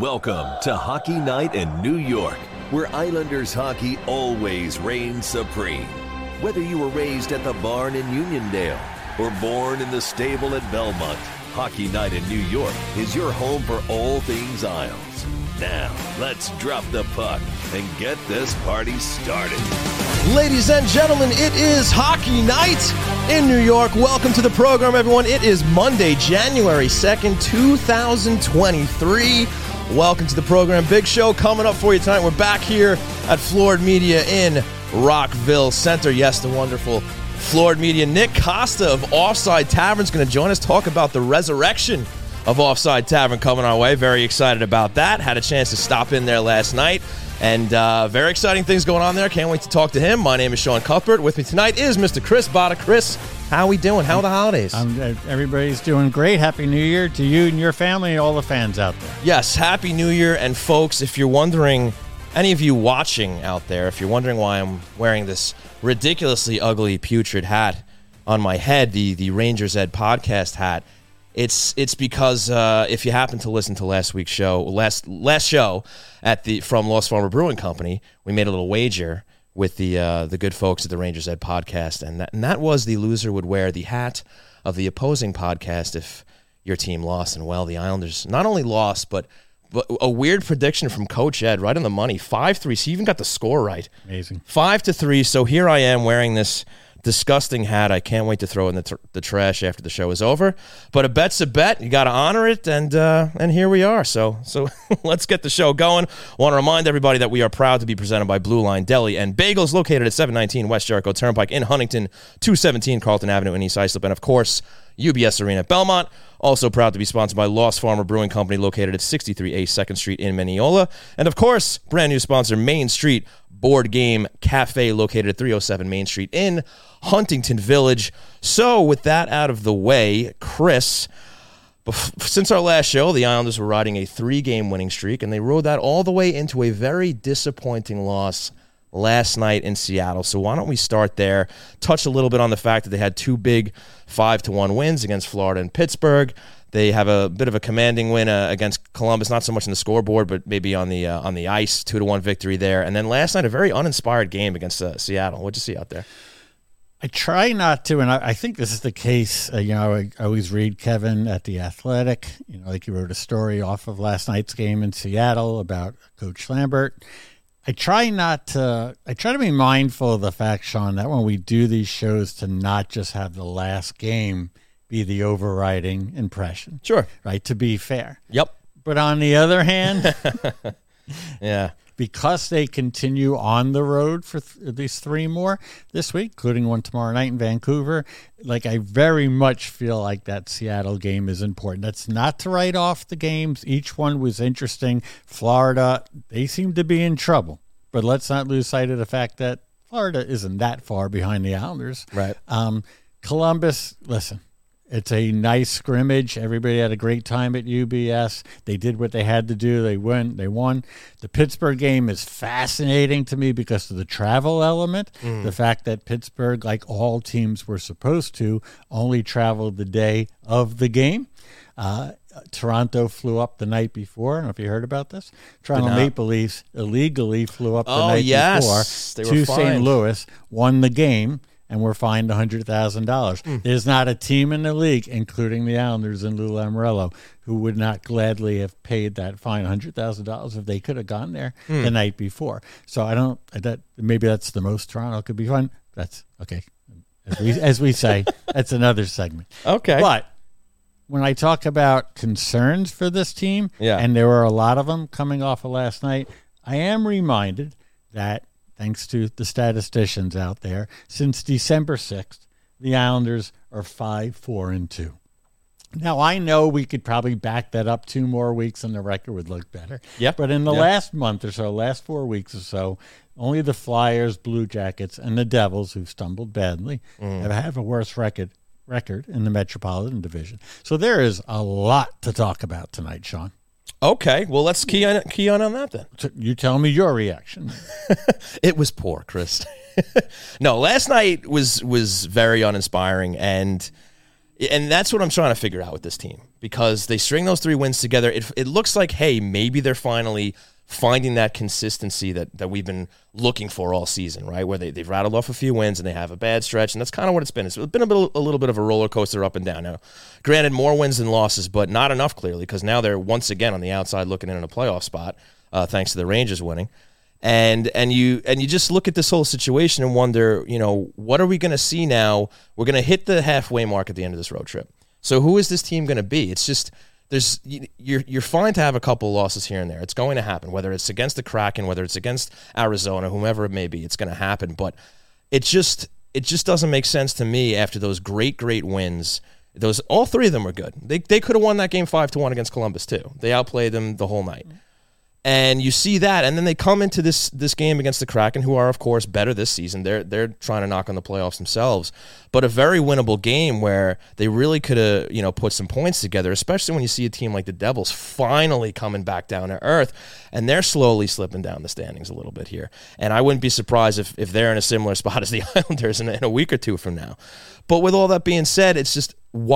Welcome to Hockey Night in New York, where Islanders hockey always reigns supreme. Whether you were raised at the barn in Uniondale or born in the stable at Belmont, Hockey Night in New York is your home for all things Isles. Now, let's drop the puck and get this party started. Ladies and gentlemen, it is hockey night in New York. Welcome to the program, everyone. It is Monday, January 2nd, 2023. Welcome to the program. Big show coming up for you tonight. We're back here at Floored Media in Rockville Center. Yes, the wonderful Floored Media. Nick Costa of Offside Tavern is going to join us, talk about the resurrection of Offside Tavern coming our way. Very excited about that. Had a chance to stop in there last night. And uh, very exciting things going on there. Can't wait to talk to him. My name is Sean Cuthbert. With me tonight is Mr. Chris Botta. Chris, how we doing? How are the holidays? Um, everybody's doing great. Happy New Year to you and your family and all the fans out there. Yes, Happy New Year. And folks, if you're wondering, any of you watching out there, if you're wondering why I'm wearing this ridiculously ugly, putrid hat on my head, the, the Rangers Ed podcast hat, it's it's because uh, if you happen to listen to last week's show, last last show at the from Lost Farmer Brewing Company, we made a little wager with the uh, the good folks at the Rangers Ed podcast, and that and that was the loser would wear the hat of the opposing podcast if your team lost. And well, the Islanders not only lost, but but a weird prediction from Coach Ed, right on the money, five three. He even got the score right. Amazing. Five to three. So here I am wearing this disgusting hat. I can't wait to throw in the, tr- the trash after the show is over. But a bet's a bet. You got to honor it, and uh, and here we are. So so let's get the show going. Want to remind everybody that we are proud to be presented by Blue Line Deli and Bagels, located at 719 West Jericho Turnpike in Huntington, 217 Carlton Avenue in East Islip, and of course. UBS Arena Belmont. Also proud to be sponsored by Lost Farmer Brewing Company, located at 63A 2nd Street in Mineola. And of course, brand new sponsor, Main Street Board Game Cafe, located at 307 Main Street in Huntington Village. So, with that out of the way, Chris, since our last show, the Islanders were riding a three game winning streak, and they rode that all the way into a very disappointing loss last night in Seattle. So why don't we start there? Touch a little bit on the fact that they had two big five to one wins against Florida and Pittsburgh. They have a bit of a commanding win uh, against Columbus, not so much in the scoreboard, but maybe on the uh, on the ice, two to one victory there. And then last night, a very uninspired game against uh, Seattle. What'd you see out there? I try not to, and I, I think this is the case. Uh, you know, I, I, always read Kevin at the Athletic. You know, like he wrote a story off of last night's game in Seattle about Coach Lambert. I try not to. I try to be mindful of the fact, Sean, that when we do these shows, to not just have the last game be the overriding impression. Sure. Right. To be fair. Yep. But on the other hand, yeah, because they continue on the road for th- at least three more this week, including one tomorrow night in Vancouver. Like I very much feel like that Seattle game is important. That's not to write off the games. Each one was interesting. Florida, they seem to be in trouble, but let's not lose sight of the fact that Florida isn't that far behind the Islanders. Right. Um, Columbus, listen, it's a nice scrimmage. Everybody had a great time at UBS. They did what they had to do. They won. They won. The Pittsburgh game is fascinating to me because of the travel element. Mm. The fact that Pittsburgh, like all teams were supposed to, only traveled the day of the game. Uh, Toronto flew up the night before. I don't know if you heard about this. Toronto Maple Leafs illegally flew up the oh, night yes. before to St. Louis, won the game and we're fined $100,000. Mm. There's not a team in the league, including the Islanders and Lou Lamoriello, who would not gladly have paid that fine $100,000 if they could have gone there mm. the night before. So I don't, that maybe that's the most Toronto could be fine. That's okay. As we, as we say, that's another segment. Okay. But when I talk about concerns for this team, yeah. and there were a lot of them coming off of last night, I am reminded that thanks to the statisticians out there, since December 6th, the Islanders are 5 4 and 2. Now, I know we could probably back that up two more weeks and the record would look better. Yep. But in the yep. last month or so, last four weeks or so, only the Flyers, Blue Jackets, and the Devils, who've stumbled badly, mm. have, have a worse record record in the Metropolitan Division. So there is a lot to talk about tonight, Sean. Okay, well let's key on key on on that then. You tell me your reaction. it was poor, Chris. no, last night was was very uninspiring, and And that's what I'm trying to figure out with this team because they string those three wins together. It, it looks like, hey, maybe they're finally finding that consistency that, that we've been looking for all season, right? Where they, they've rattled off a few wins and they have a bad stretch. And that's kind of what it's been. It's been a, bit, a little bit of a roller coaster up and down. Now, granted, more wins than losses, but not enough clearly because now they're once again on the outside looking in on a playoff spot uh, thanks to the Rangers winning and and you and you just look at this whole situation and wonder, you know, what are we going to see now? We're going to hit the halfway mark at the end of this road trip. So who is this team going to be? It's just there's you're you're fine to have a couple losses here and there. It's going to happen, whether it's against the Kraken, whether it's against Arizona, whomever it may be. It's going to happen, but it just it just doesn't make sense to me after those great great wins. Those all three of them were good. They they could have won that game five to one against Columbus too. They outplayed them the whole night and you see that, and then they come into this this game against the Kraken, who are of course better this season. They're they're trying to knock on the playoffs themselves, but a very winnable game where they really could have you know put some points together. Especially when you see a team like the Devils finally coming back down to earth, and they're slowly slipping down the standings a little bit here. And I wouldn't be surprised if if they're in a similar spot as the Islanders in, in a week or two from now. But with all that being said, it's just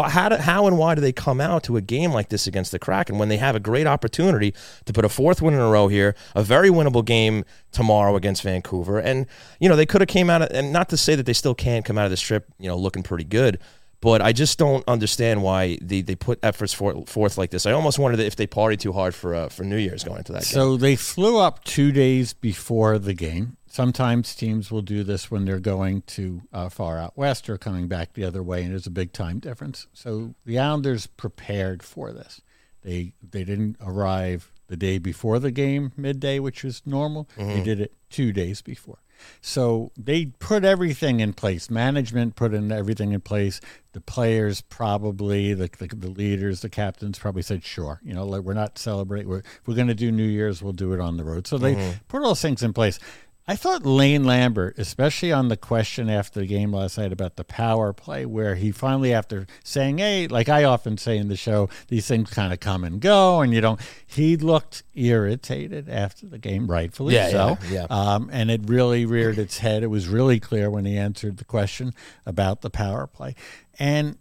how, do, how and why do they come out to a game like this against the Kraken when they have a great opportunity to put a fourth win in a row here, a very winnable game tomorrow against Vancouver, and you know they could have came out of, and not to say that they still can come out of this trip, you know, looking pretty good. But I just don't understand why they, they put efforts for, forth like this. I almost wondered if they partied too hard for uh, for New Year's going into that. So game. they flew up two days before the game sometimes teams will do this when they're going to uh, far out west or coming back the other way, and there's a big time difference. So the Islanders prepared for this. They they didn't arrive the day before the game, midday, which was normal. Mm-hmm. They did it two days before. So they put everything in place. Management put in everything in place. The players probably, the, the, the leaders, the captains probably said, "Sure, you know, like, we're not celebrating. We're we're going to do New Year's. We'll do it on the road." So they mm-hmm. put all those things in place. I thought Lane Lambert, especially on the question after the game last night about the power play, where he finally, after saying, hey, like I often say in the show, these things kind of come and go, and you don't, he looked irritated after the game, rightfully yeah, so. Yeah, yeah. Um, and it really reared its head. It was really clear when he answered the question about the power play. And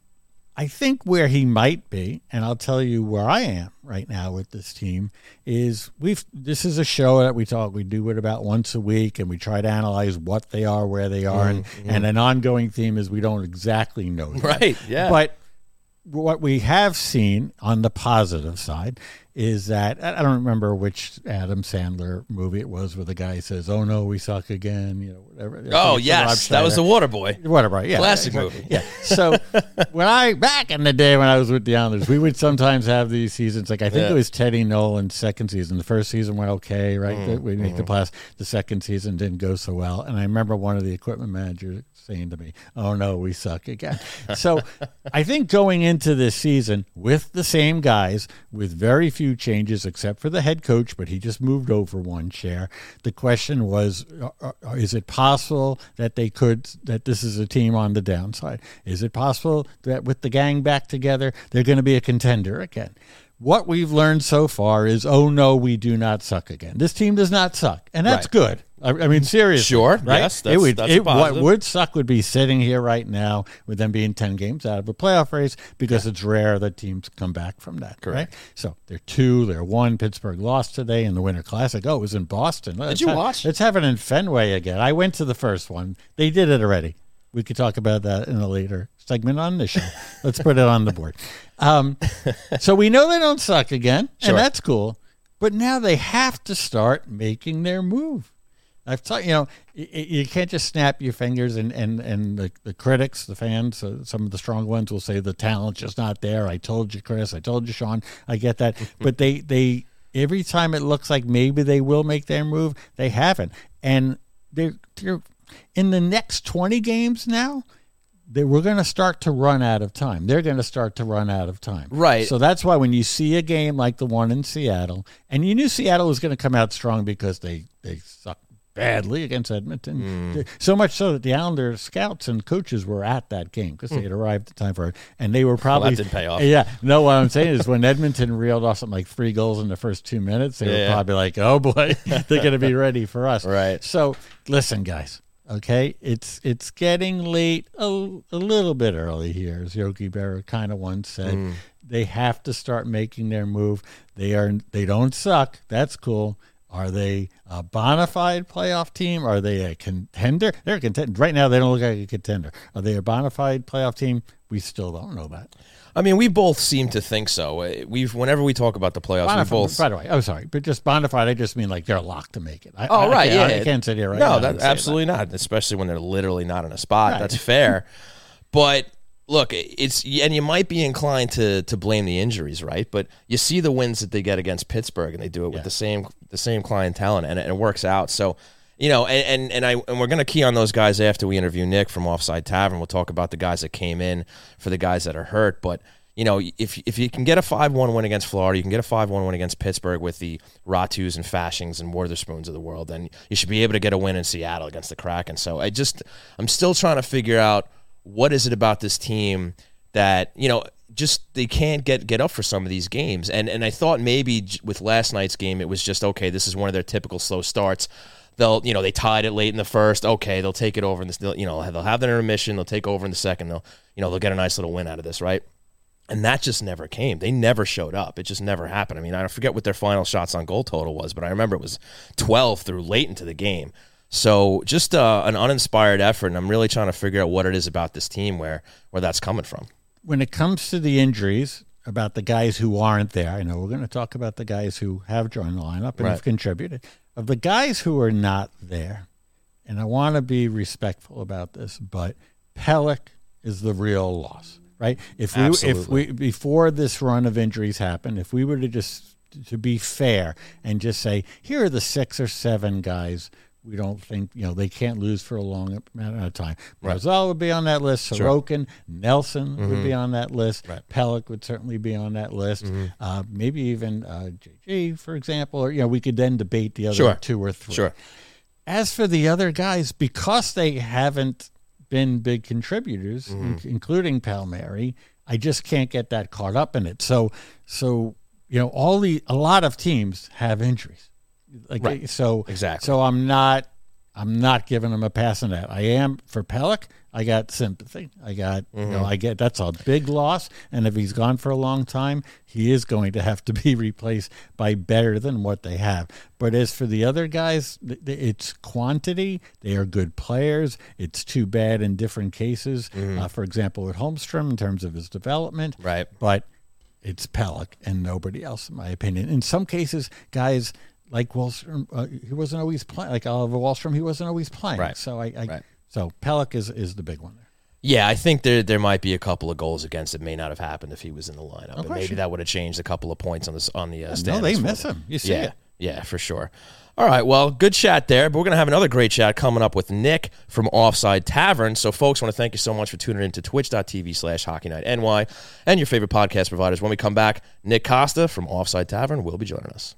I think where he might be, and I'll tell you where I am right now with this team, is we've this is a show that we talk we do it about once a week and we try to analyze what they are, where they are, mm-hmm. and, and an ongoing theme is we don't exactly know. Right. Yeah. But what we have seen on the positive side is that I don't remember which Adam Sandler movie it was where the guy says, "Oh no, we suck again," you know, whatever. Oh yes, that was the Waterboy. Waterboy, yeah, classic movie. Yeah. So when I back in the day when I was with the Islanders, we would sometimes have these seasons. Like I think yeah. it was Teddy Nolan's second season. The first season went okay, right? Mm, we make mm. the playoffs. The second season didn't go so well, and I remember one of the equipment managers saying to me, "Oh no, we suck again." so I think going into this season with the same guys, with very few changes except for the head coach, but he just moved over one chair. The question was, uh, uh, is it possible that they could that this is a team on the downside? Is it possible that with the gang back together, they're going to be a contender again? what we've learned so far is oh no we do not suck again this team does not suck and that's right. good I, I, mean seriously sure right yes that's, it would, that's it, what would suck would be sitting here right now with them being 10 games out of a playoff race because yeah. it's rare that teams come back from that correct right? so they're two they're one pittsburgh lost today in the winter classic oh it was in boston let's did you watch let's have it in fenway again i went to the first one they did it already we could talk about that in a later segment on the show. Let's put it on the board. Um, so we know they don't suck again, sure. and that's cool. But now they have to start making their move. I've taught you know you can't just snap your fingers and and and the, the critics, the fans, uh, some of the strong ones will say the talent's just not there. I told you, Chris. I told you, Sean. I get that, but they they every time it looks like maybe they will make their move, they haven't, and they're they're in the next twenty games now they, we're going to start to run out of time. They're going to start to run out of time. Right. So that's why when you see a game like the one in Seattle, and you knew Seattle was going to come out strong because they they sucked badly against Edmonton. Mm. So much so that the Islanders scouts and coaches were at that game because they had arrived at the time for it, and they were probably well, that didn't pay off. Yeah. No, what I'm saying is when Edmonton reeled off something like three goals in the first two minutes, they yeah. were probably like, "Oh boy, they're going to be ready for us." Right. So listen, guys Okay, it's it's getting late, a, a little bit early here, as Yogi Berra kind of once said. Mm. They have to start making their move. They are they don't suck. That's cool. Are they a bona fide playoff team? Are they a contender? They're a contender right now. They don't look like a contender. Are they a bona fide playoff team? We still don't know that. I mean, we both seem to think so. Uh, We've whenever we talk about the playoffs, we both. by the way, I'm sorry, but just bona fide, I just mean like they're locked to make it. I, Oh I, right, I yeah. I can't sit here right no, now. that, say that. absolutely not. Especially when they're literally not in a spot. Right. That's fair. but look, it's and you might be inclined to to blame the injuries, right? But you see the wins that they get against Pittsburgh, and they do it with the same the same clientele, and, and it works out. So. You know, and, and and I and we're gonna key on those guys after we interview Nick from Offside Tavern. We'll talk about the guys that came in for the guys that are hurt. But you know, if if you can get a five one win against Florida, you can get a five one win against Pittsburgh with the Rätys and Faschings and Wotherspoons of the world, then you should be able to get a win in Seattle against the Kraken. So I just I'm still trying to figure out what is it about this team that you know just they can't get get up for some of these games. And and I thought maybe with last night's game it was just okay. This is one of their typical slow starts. They'll you know they tied it late in the first. Okay, they'll take it over in this. You know they'll have their intermission. They'll take over in the second. They'll you know they'll get a nice little win out of this, right? And that just never came. They never showed up. It just never happened. I mean, I forget what their final shots on goal total was, but I remember it was 12 through late into the game. So just uh, an uninspired effort, and I'm really trying to figure out what it is about this team where where that's coming from. When it comes to the injuries, about the guys who aren't there, I know we're going to talk about the guys who have joined the lineup and Right. have contributed. Of the guys who are not there, and I want to be respectful about this, but Pelech is the real loss, right? If we, if we, before this run of injuries happened, if we were to just to be fair and just say, here are the six or seven guys we don't think you know they can't lose for a long amount of time. Barzal would be on that list. Sorokin, Nelson would be on that list. Mm-hmm. Right. Pelech would certainly be on that list. Mm-hmm. Uh, maybe even uh, JG, for example. Or you know, we could then debate the other Sure. two or three. Sure. As for the other guys, because they haven't been big contributors, Mm-hmm. in- including Palmieri, I just can't get that caught up in it. So, so you know, all the a lot of teams have injuries. Like Right. so, Exactly. So I'm not, I'm not giving them a pass on that. I am for Pelech. I got sympathy. I got, you Mm-hmm. know, I get that's a big loss. And if he's gone for a long time, he is going to have to be replaced by better than what they have. But as for the other guys, it's quantity. They are good players. It's too bad in different cases. Uh, for example, with Holmstrom in terms of his development. Mm-hmm. Right. But it's Pelech and nobody else, in my opinion. In some cases, guys like Wahlstrom, uh, he wasn't always playing. Like Oliver Wahlstrom, he wasn't always playing. Right. So I, I Right. so Pelech is is the big one there. Yeah, I think there there might be a couple of goals against that may not have happened if he was in the lineup. and maybe that would have changed a couple of points on this on the uh, No, they miss him. You see yeah, it. yeah, for sure. All right, well, good chat there, but we're going to have another great chat coming up with Nick from Offside Tavern. So, folks, I want to thank you so much for tuning in to twitch.tv slash hockey night NY and your favorite podcast providers. When we come back, Nick Costa from Offside Tavern will be joining us.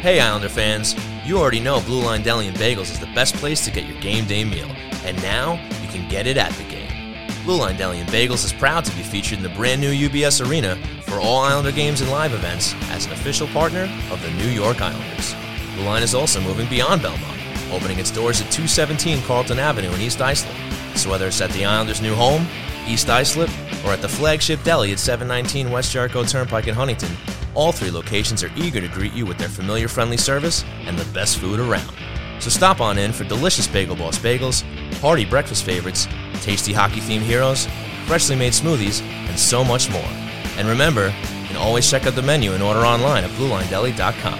Hey, Islander fans, you already know Blue Line Deli and Bagels is the best place to get your game day meal, and now you can get it at the game. Blue Line Deli and Bagels is proud to be featured in the brand new UBS Arena for all Islander games and live events as an official partner of the New York Islanders. Blue Line is also moving beyond Belmont, opening its doors at 217 Carlton Avenue in East Islip. So whether it's at the Islanders' new home, East Islip, or at the flagship deli at 719 West Jericho Turnpike in Huntington, all three locations are eager to greet you with their familiar friendly service and the best food around. So stop on in for delicious Bagel Boss bagels, hearty breakfast favorites, tasty hockey themed heroes, freshly made smoothies, and so much more. And remember, you can always check out the menu and order online at BlueLineDeli.com.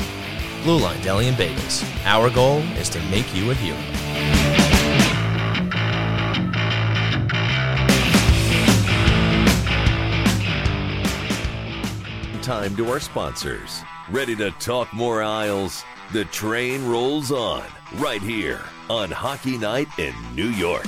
Blue Line Deli and Bagels. Our goal is to make you a hero. Time to our sponsors. Ready to talk more aisles? The train rolls on right here on Hockey Night in New York.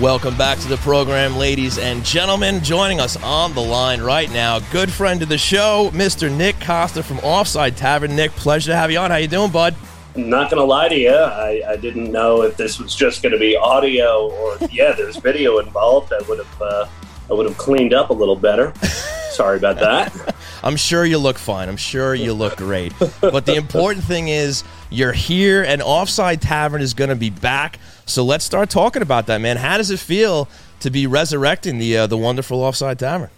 Welcome back to the program, ladies and gentlemen. Joining us on the line right now, good friend of the show, Mr. Nick Costa from Offside Tavern. Nick, pleasure to have you on. How you doing, bud? not gonna lie to you, I, I didn't know if this was just gonna be audio or yeah, there's video involved. I would have uh, I would have cleaned up a little better. Sorry about that. I'm sure you look fine. I'm sure you look great. But the important thing is You're here, and Offside Tavern is going to be back. So let's start talking about that, man. How does it feel to be resurrecting the uh, the wonderful Offside Tavern?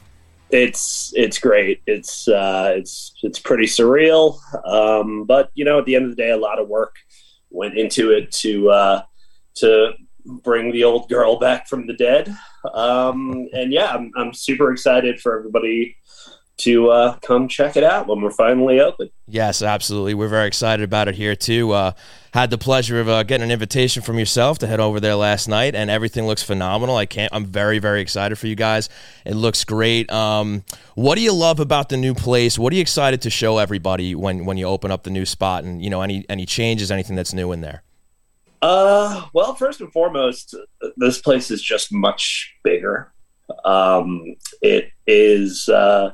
It's it's great. It's uh, it's it's pretty surreal, um, but you know, at the end of the day, a lot of work went into it to uh, to bring the old girl back from the dead. Um, and yeah, I'm, I'm super excited for everybody to uh, come check it out when we're finally open. Yes, absolutely. We're very excited about it here too. Uh, had the pleasure of uh, getting an invitation from yourself to head over there last night, and everything looks phenomenal. I can't. I'm very, very excited for you guys. It looks great. Um, what do you love about the new place? What are you excited to show everybody when when you open up the new spot? And you know, any any changes, anything that's new in there? Uh, well, first and foremost, this place is just much bigger. Um, it is. Uh,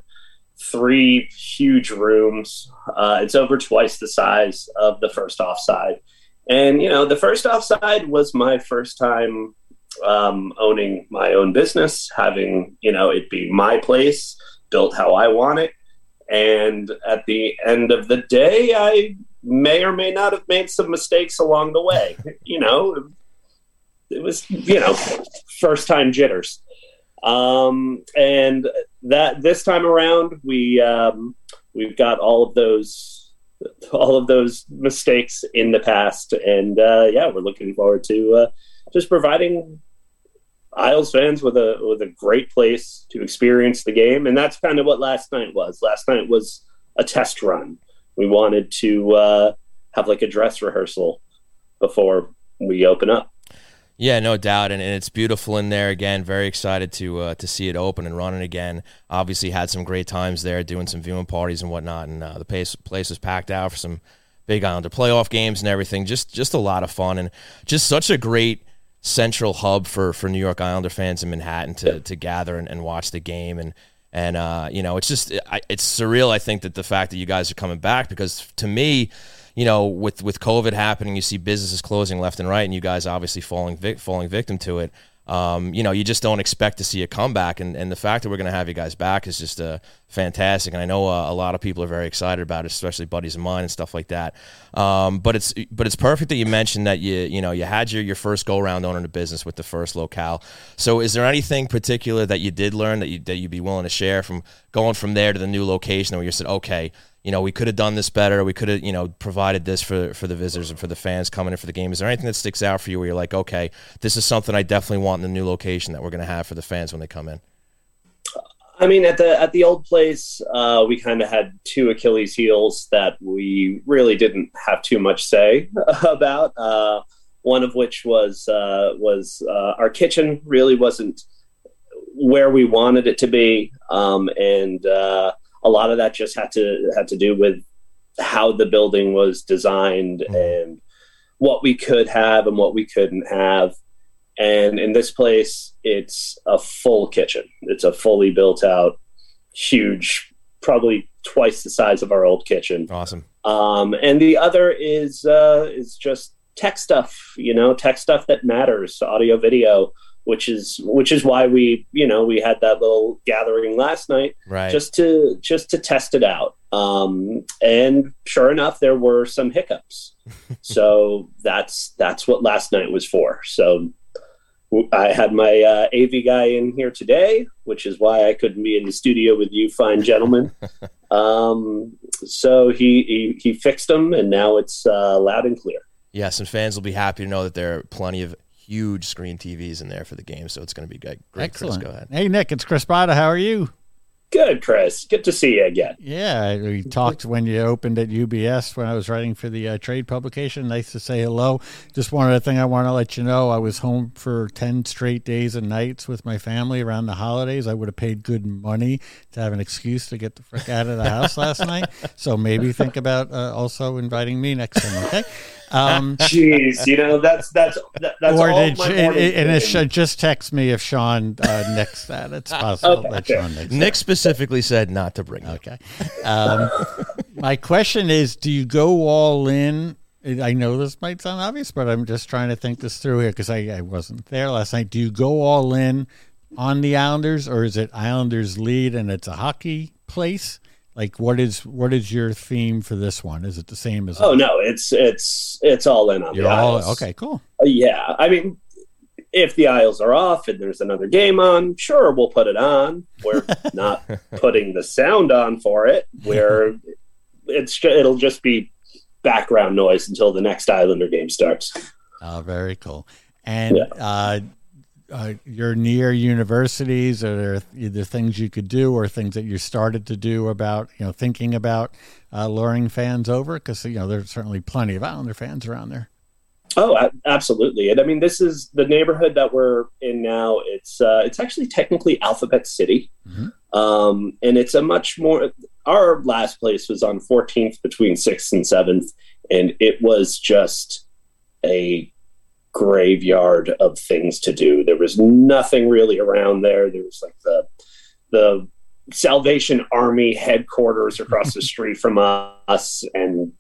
three huge rooms. Uh, it's over twice the size of the first offside. And, you know, the first offside was my first time um, owning my own business, having, you know, it be my place, built how I want it. And at the end of the day, I may or may not have made some mistakes along the way. you know, it was, you know, first time jitters. Um, and that this time around, we um, we've got all of those all of those mistakes in the past, and uh, yeah, we're looking forward to uh, just providing Isles fans with a with a great place to experience the game, and that's kind of what last night was. Last night was a test run. We wanted to uh, have like a dress rehearsal before we open up. Yeah, no doubt, and, and it's beautiful in there. Again, very excited to uh, to see it open and running again. Obviously, had some great times there, doing some viewing parties and whatnot, and uh, the place place was packed out for some big Islander playoff games and everything. Just just a lot of fun and just such a great central hub for for New York Islander fans in Manhattan to to gather and, and watch the game and. And uh, you know, it's just it's surreal. I think that the fact that you guys are coming back because to me, you know, with with COVID happening, you see businesses closing left and right, and you guys obviously falling vic- falling victim to it. Um, you know, you just don't expect to see a comeback, and, and the fact that we're going to have you guys back is just uh, fantastic. And I know uh, a lot of people are very excited about it, especially buddies of mine and stuff like that. Um, but it's but it's perfect that you mentioned that you you know you had your, your first go around owning a business with the first locale. So is there anything particular that you did learn that you that you'd be willing to share from going from there to the new location where you said, okay, you know, we could have done this better. We could have, you know, provided this for for the visitors and for the fans coming in for the game. Is there anything that sticks out for you where you're like, okay, this is something I definitely want in the new location that we're going to have for the fans when they come in? I mean, at the at the old place, uh, we kind of had two Achilles heels that we really didn't have too much say about. Uh, one of which was uh, was uh, our kitchen really wasn't where we wanted it to be, um, and uh, a lot of that just had to had to do with how the building was designed mm-hmm. and what we could have and what we couldn't have. And in this place, it's a full kitchen. It's a fully built out, huge, probably twice the size of our old kitchen. Awesome. Um, and the other is uh, is just tech stuff. You know, tech stuff that matters, audio, video which is which is why we you know we had that little gathering last night right. just to just to test it out um, and sure enough there were some hiccups so that's that's what last night was for so I had my uh, AV guy in here today, which is why I couldn't be in the studio with you, fine gentlemen. um, so he, he, he fixed them, and now it's uh, loud and clear. Yes, and fans will be happy to know that there are plenty of huge screen TVs in there for the game, so it's going to be great. Excellent. Chris, go ahead. Hey, Nick, it's Chris Botta. How are you? Good, Chris. Good to see you again. Yeah, we talked when you opened at UBS when I was writing for the uh, trade publication. Nice to say hello. Just one other thing I want to let you know I was home for 10 straight days and nights with my family around the holidays. I would have paid good money to have an excuse to get the frick out of the house last night. So maybe think about uh, also inviting me next time, okay? Um, Jeez, you know that's that's that, that's or all did my and, and it just text me if Sean uh, nicks that. It's possible okay, that Sean nicks Nick that. specifically said not to bring. Okay. Um, my question is: Do you go all in? I know this might sound obvious, but I'm just trying to think this through here because I, I wasn't there last night. Do you go all in on the Islanders, or is it Islanders lead and it's a hockey place? Like, what is what is your theme for this one? Is it the same as? Oh no, it's it's it's all in on You're the all Isles. okay. Cool. Uh, Yeah, I mean, if the aisles are off and there's another game on, sure, we'll put it on. We're not putting the sound on for it. We're it's it'll just be background noise until the next Islander game starts. Oh, very cool. And Yeah. uh, uh, you're near universities. or there either things you could do or things that you started to do about, you know, thinking about uh, luring fans over? Because, you know, there's certainly plenty of Islander fans around there. Oh, absolutely. And I mean, this is the neighborhood that we're in now. It's uh, it's actually technically Alphabet City, Mhm. um, and it's a much more. Our last place was on 14th between sixth and seventh, and it was just a graveyard of things to do. There was nothing really around there. There was like the the Salvation Army headquarters across the street from us, and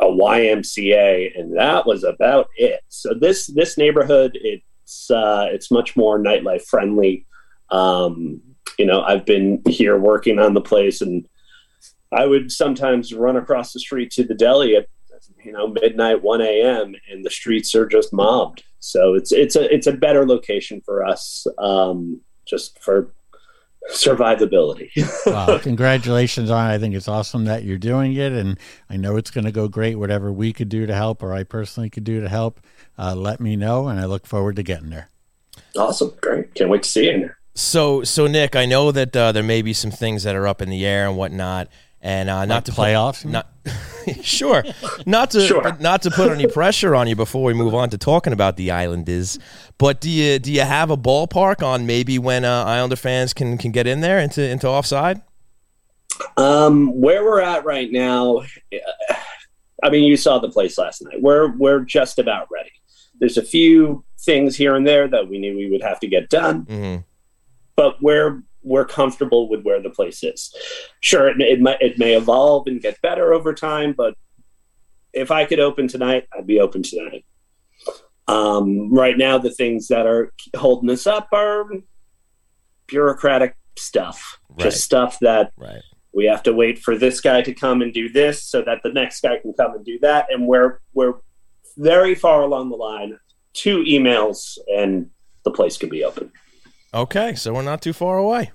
a YMCA, and that was about it. So this this neighborhood, it's uh, it's much more nightlife friendly. Um, you know, I've been here working on the place, and I would sometimes run across the street to the deli at you know midnight, one a.m., and the streets are just mobbed. So it's it's a it's a better location for us, um, just for survivability. Wow, congratulations on it. I think it's awesome that you're doing it, and I know it's going to go great. Whatever we could do to help, or I personally could do to help, uh, let me know, and I look forward to getting there. awesome, great, can't wait to see you in there. So, so Nick, I know that uh, there may be some things that are up in the air and whatnot, and uh, not Like to playoffs, Put, not sure, not to Sure. not to put any pressure on you before we move on to talking about the Islanders. But do you do you have a ballpark on maybe when uh, Islander fans can can get in there into into offside? Um, where we're at right now, uh, I mean, you saw the place last night. We're we're just about ready. There's a few things here and there that we knew we would have to get done, hmm but we're we're comfortable with where the place is. Sure, it, it might it may evolve and get better over time, but if I could open tonight, I'd be open tonight. Um, right now, the things that are holding us up are bureaucratic stuff, Right. just stuff that Right. we have to wait for this guy to come and do this so that the next guy can come and do that and we're we're very far along the line two emails and the place can be open Okay, so we're not too far away.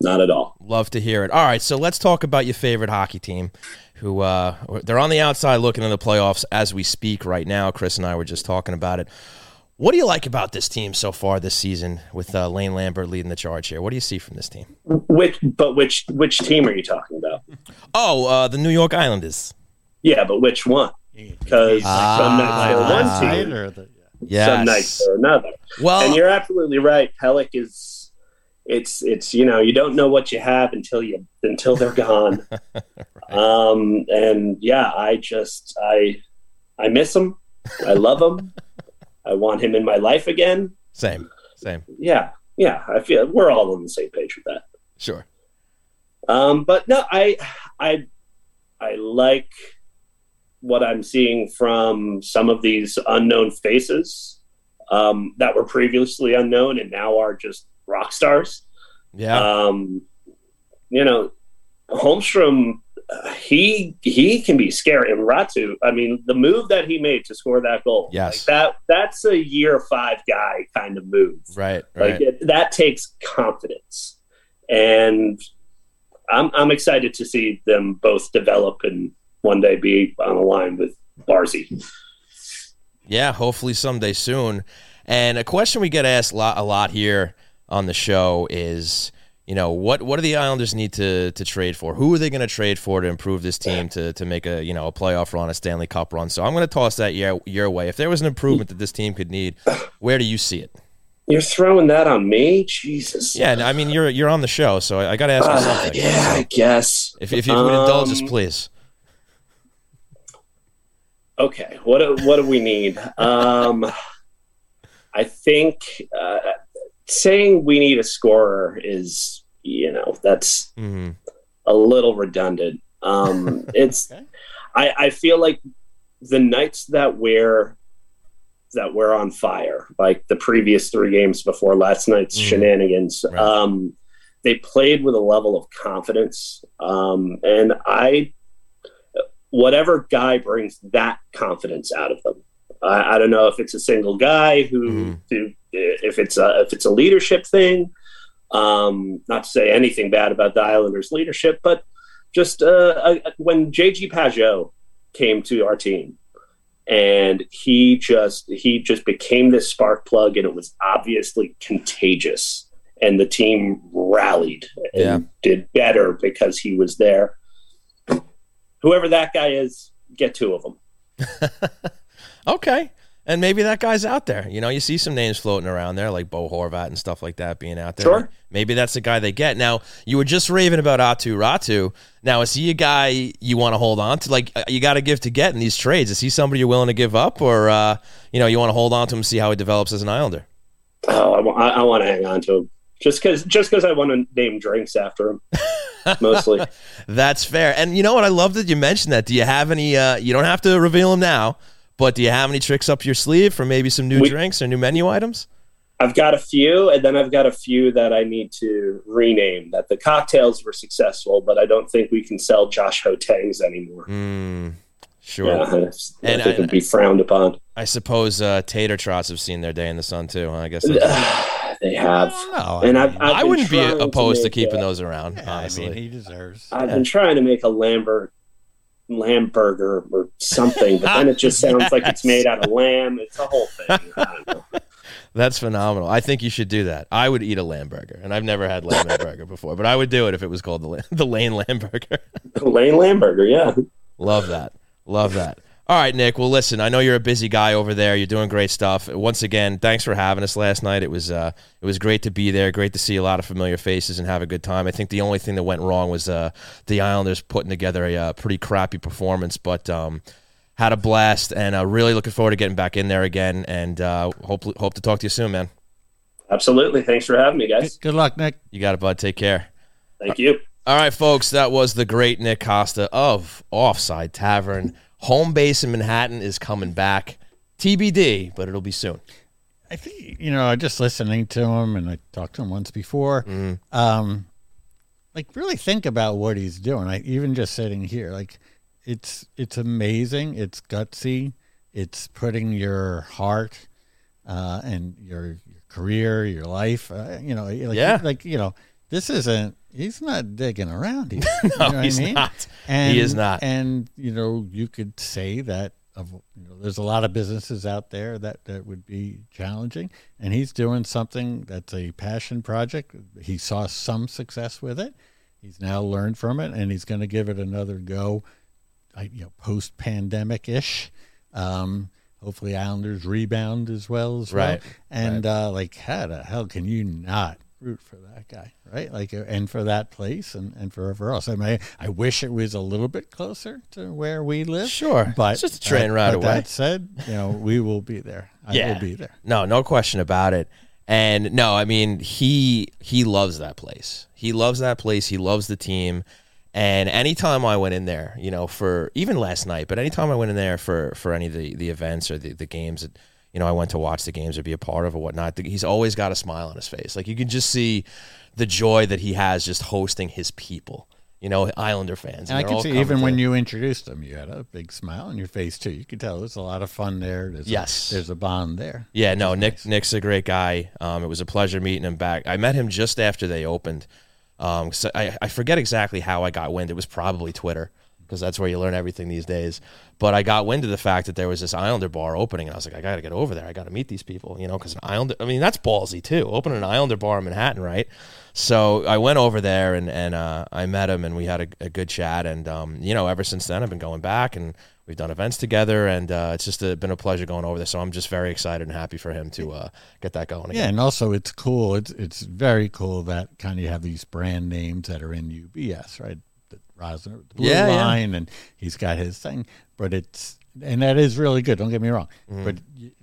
not at all Love to hear it. All right, so let's talk about your favorite hockey team, who uh, they're on the outside looking in the playoffs as we speak right now. Chris and I were just talking about it. What do you like about this team so far this season with uh, Lane Lambert leading the charge here? What do you see from this team? which but which which team are you talking about Oh, uh, the New York Islanders. yeah but which one because some nights they're one team or the, Yes. some nights they're another. Well, and you're absolutely right. Pelech is it's it's you know you don't know what you have until you until they're gone. Um and yeah i just i i miss him. I love him. I want him in my life again. Same, same. yeah yeah i feel we're all on the same page with that. Sure. um but no i i i like what i'm seeing from some of these unknown faces um that were previously unknown and now are just rock stars Yeah. um, you know, Holmstrom, uh, he he can be scary. And Räty, I mean, the move that he made to score that goal, Yes. like that that's a year five guy kind of move. right. Right. Like it, that takes confidence, and I'm I'm excited to see them both develop and one day be on a line with Barzy. Yeah, hopefully someday soon. And a question we get asked a lot, a lot here on the show is, you know, what what do the Islanders need to to trade for? Who are they going to trade for to improve this team to to make a you know a playoff run, a Stanley Cup run? So I'm going to toss that your your way. If there was an improvement that this team could need, where do you see it? You're throwing that on me, Jesus. Yeah, I mean you're you're on the show, so I, got to ask you Uh, something. yeah, I guess. If if you would indulge us, Um, please. Okay, what do, what do we need? Um, I think uh, saying we need a scorer is, you know, that's hmm a little redundant. Um, it's Okay. I, I feel like the nights that we're that we're on fire, like the previous three games before last night's Mhm. shenanigans, Right. um, they played with a level of confidence, um, and I, whatever guy brings that confidence out of them. I, I don't know if it's a single guy who, Mhm. who if it's a if it's a leadership thing. Um, not to say anything bad about the Islanders' leadership, but just uh, uh, when JG Pageau came to our team, and he just he just became this spark plug, and it was obviously contagious, and the team rallied and Yeah. did better because he was there. Whoever that guy is, get two of them. Okay. And maybe that guy's out there. You know, you see some names floating around there, like Bo Horvat and stuff like that being out there. Sure. Maybe that's the guy they get. Now, you were just raving about Aatu Räty. Now, is he a guy you want to hold on to? Like, uh, you got to give to get in these trades. Is he somebody you're willing to give up, or uh, you know, you want to hold on to him, see how he develops as an Islander? Oh, I, I, I want to hang on to him just because just because I want to name drinks after him, mostly. That's fair. And you know what? I love that you mentioned that. Do you have any? Uh, you don't have to reveal them now, but do you have any tricks up your sleeve for maybe some new We- drinks or new menu items? I've got a few, and then I've got a few that I need to rename. That the cocktails were successful, but I don't think we can sell Josh Ho-Sangs anymore. Mm, sure. Yeah, I, I And think I- it'd be frowned upon. I suppose uh, tater trots have seen their day in the sun too. huh? I guess they have, No, and I I've, I've I wouldn't be opposed to, make, keeping uh, those around. yeah, I mean, he deserves. I've Yeah. been trying to make a Lambert lamb burger or something, but then it just sounds like it's made out of lamb. It's a whole thing. I don't know. that's phenomenal. I think you should do that. I would eat a lamb burger, and I've never had lamb burger before, but I would do it if it was called the the Lane Lamb Burger. Lane Lamburger, yeah. Love that. Love that. All right, Nick. Well, listen, I know you're a busy guy over there. You're doing great stuff. Once again, thanks for having us last night. It was uh, it was great to be there. Great to see a lot of familiar faces and have a good time. I think the only thing that went wrong was uh, the Islanders putting together a uh, pretty crappy performance, but um, had a blast and uh, really looking forward to getting back in there again. And uh, hope hope to talk to you soon, man. Absolutely. Thanks for having me, guys. Good luck, Nick. You got it, bud. Take care. Thank you. All right, folks, that was the great Nick Costa of Offside Tavern. Home base in Manhattan is coming back. TBD, but it'll be soon. I think you know, I just listening to him, and I talked to him once before. Mm-hmm. Um, like really think about what he's doing. Like even just sitting here, like it's it's amazing. It's gutsy. It's putting your heart uh, and your, your career, your life. Uh, you know, like, Yeah. like you know, this isn't. He's not digging around here. You know what I he's mean? not. And, He is not. And you know, you could say that of you know, there's a lot of businesses out there that that would be challenging, and he's doing something that's a passion project. He saw some success with it. He's now learned from it, and he's going to give it another go. I, you know, post pandemic ish. Um, hopefully, Islanders rebound as well as well. Right, And uh, like, how the hell can you not root for that guy, right? Like, uh, and for that place, and and for everywhere else. I mean, I wish it was a little bit closer to where we live. Sure. but It's just a train that- ride away. That said, you know, we will be there. I Yeah. will be there. No, no question about it. And no, I mean he he loves that place. He loves that place. He loves the team. And anytime I went in there, you know, for even last night, but anytime I went in there for for any of the, the events or the, the games that you know I went to watch the games or be a part of or whatnot, he's always got a smile on his face. Like you can just see the joy that he has just hosting his people. You know, Islander fans. And I can see even when you introduced him, you had a big smile on your face too. You could tell there's a lot of fun there. There's Yes. a, there's a bond there. Yeah, no, Nick Nick's a great guy. Um, it was a pleasure meeting him back. I met him just after they opened. Um, so I, I forget exactly how I got wind. It was probably Twitter because that's where you learn everything these days. But I got wind of the fact that there was this Islander bar opening, and I was like, I got to get over there. I got to meet these people, you know, because an Islander. I mean, that's ballsy too. Opening an Islander bar in Manhattan, right? So I went over there and and uh, I met him, and we had a, a good chat. And um, you know, ever since then, I've been going back and. We've done events together, and uh, it's just a, been a pleasure going over there. So I'm just very excited and happy for him to uh, get that going Yeah, again. and also it's cool. It's it's very cool that kind of you have these brand names that are in UBS, right? Rosner, the blue Yeah, yeah. line, and he's got his thing. But it's and that is really good. Don't get me wrong. Mm-hmm. But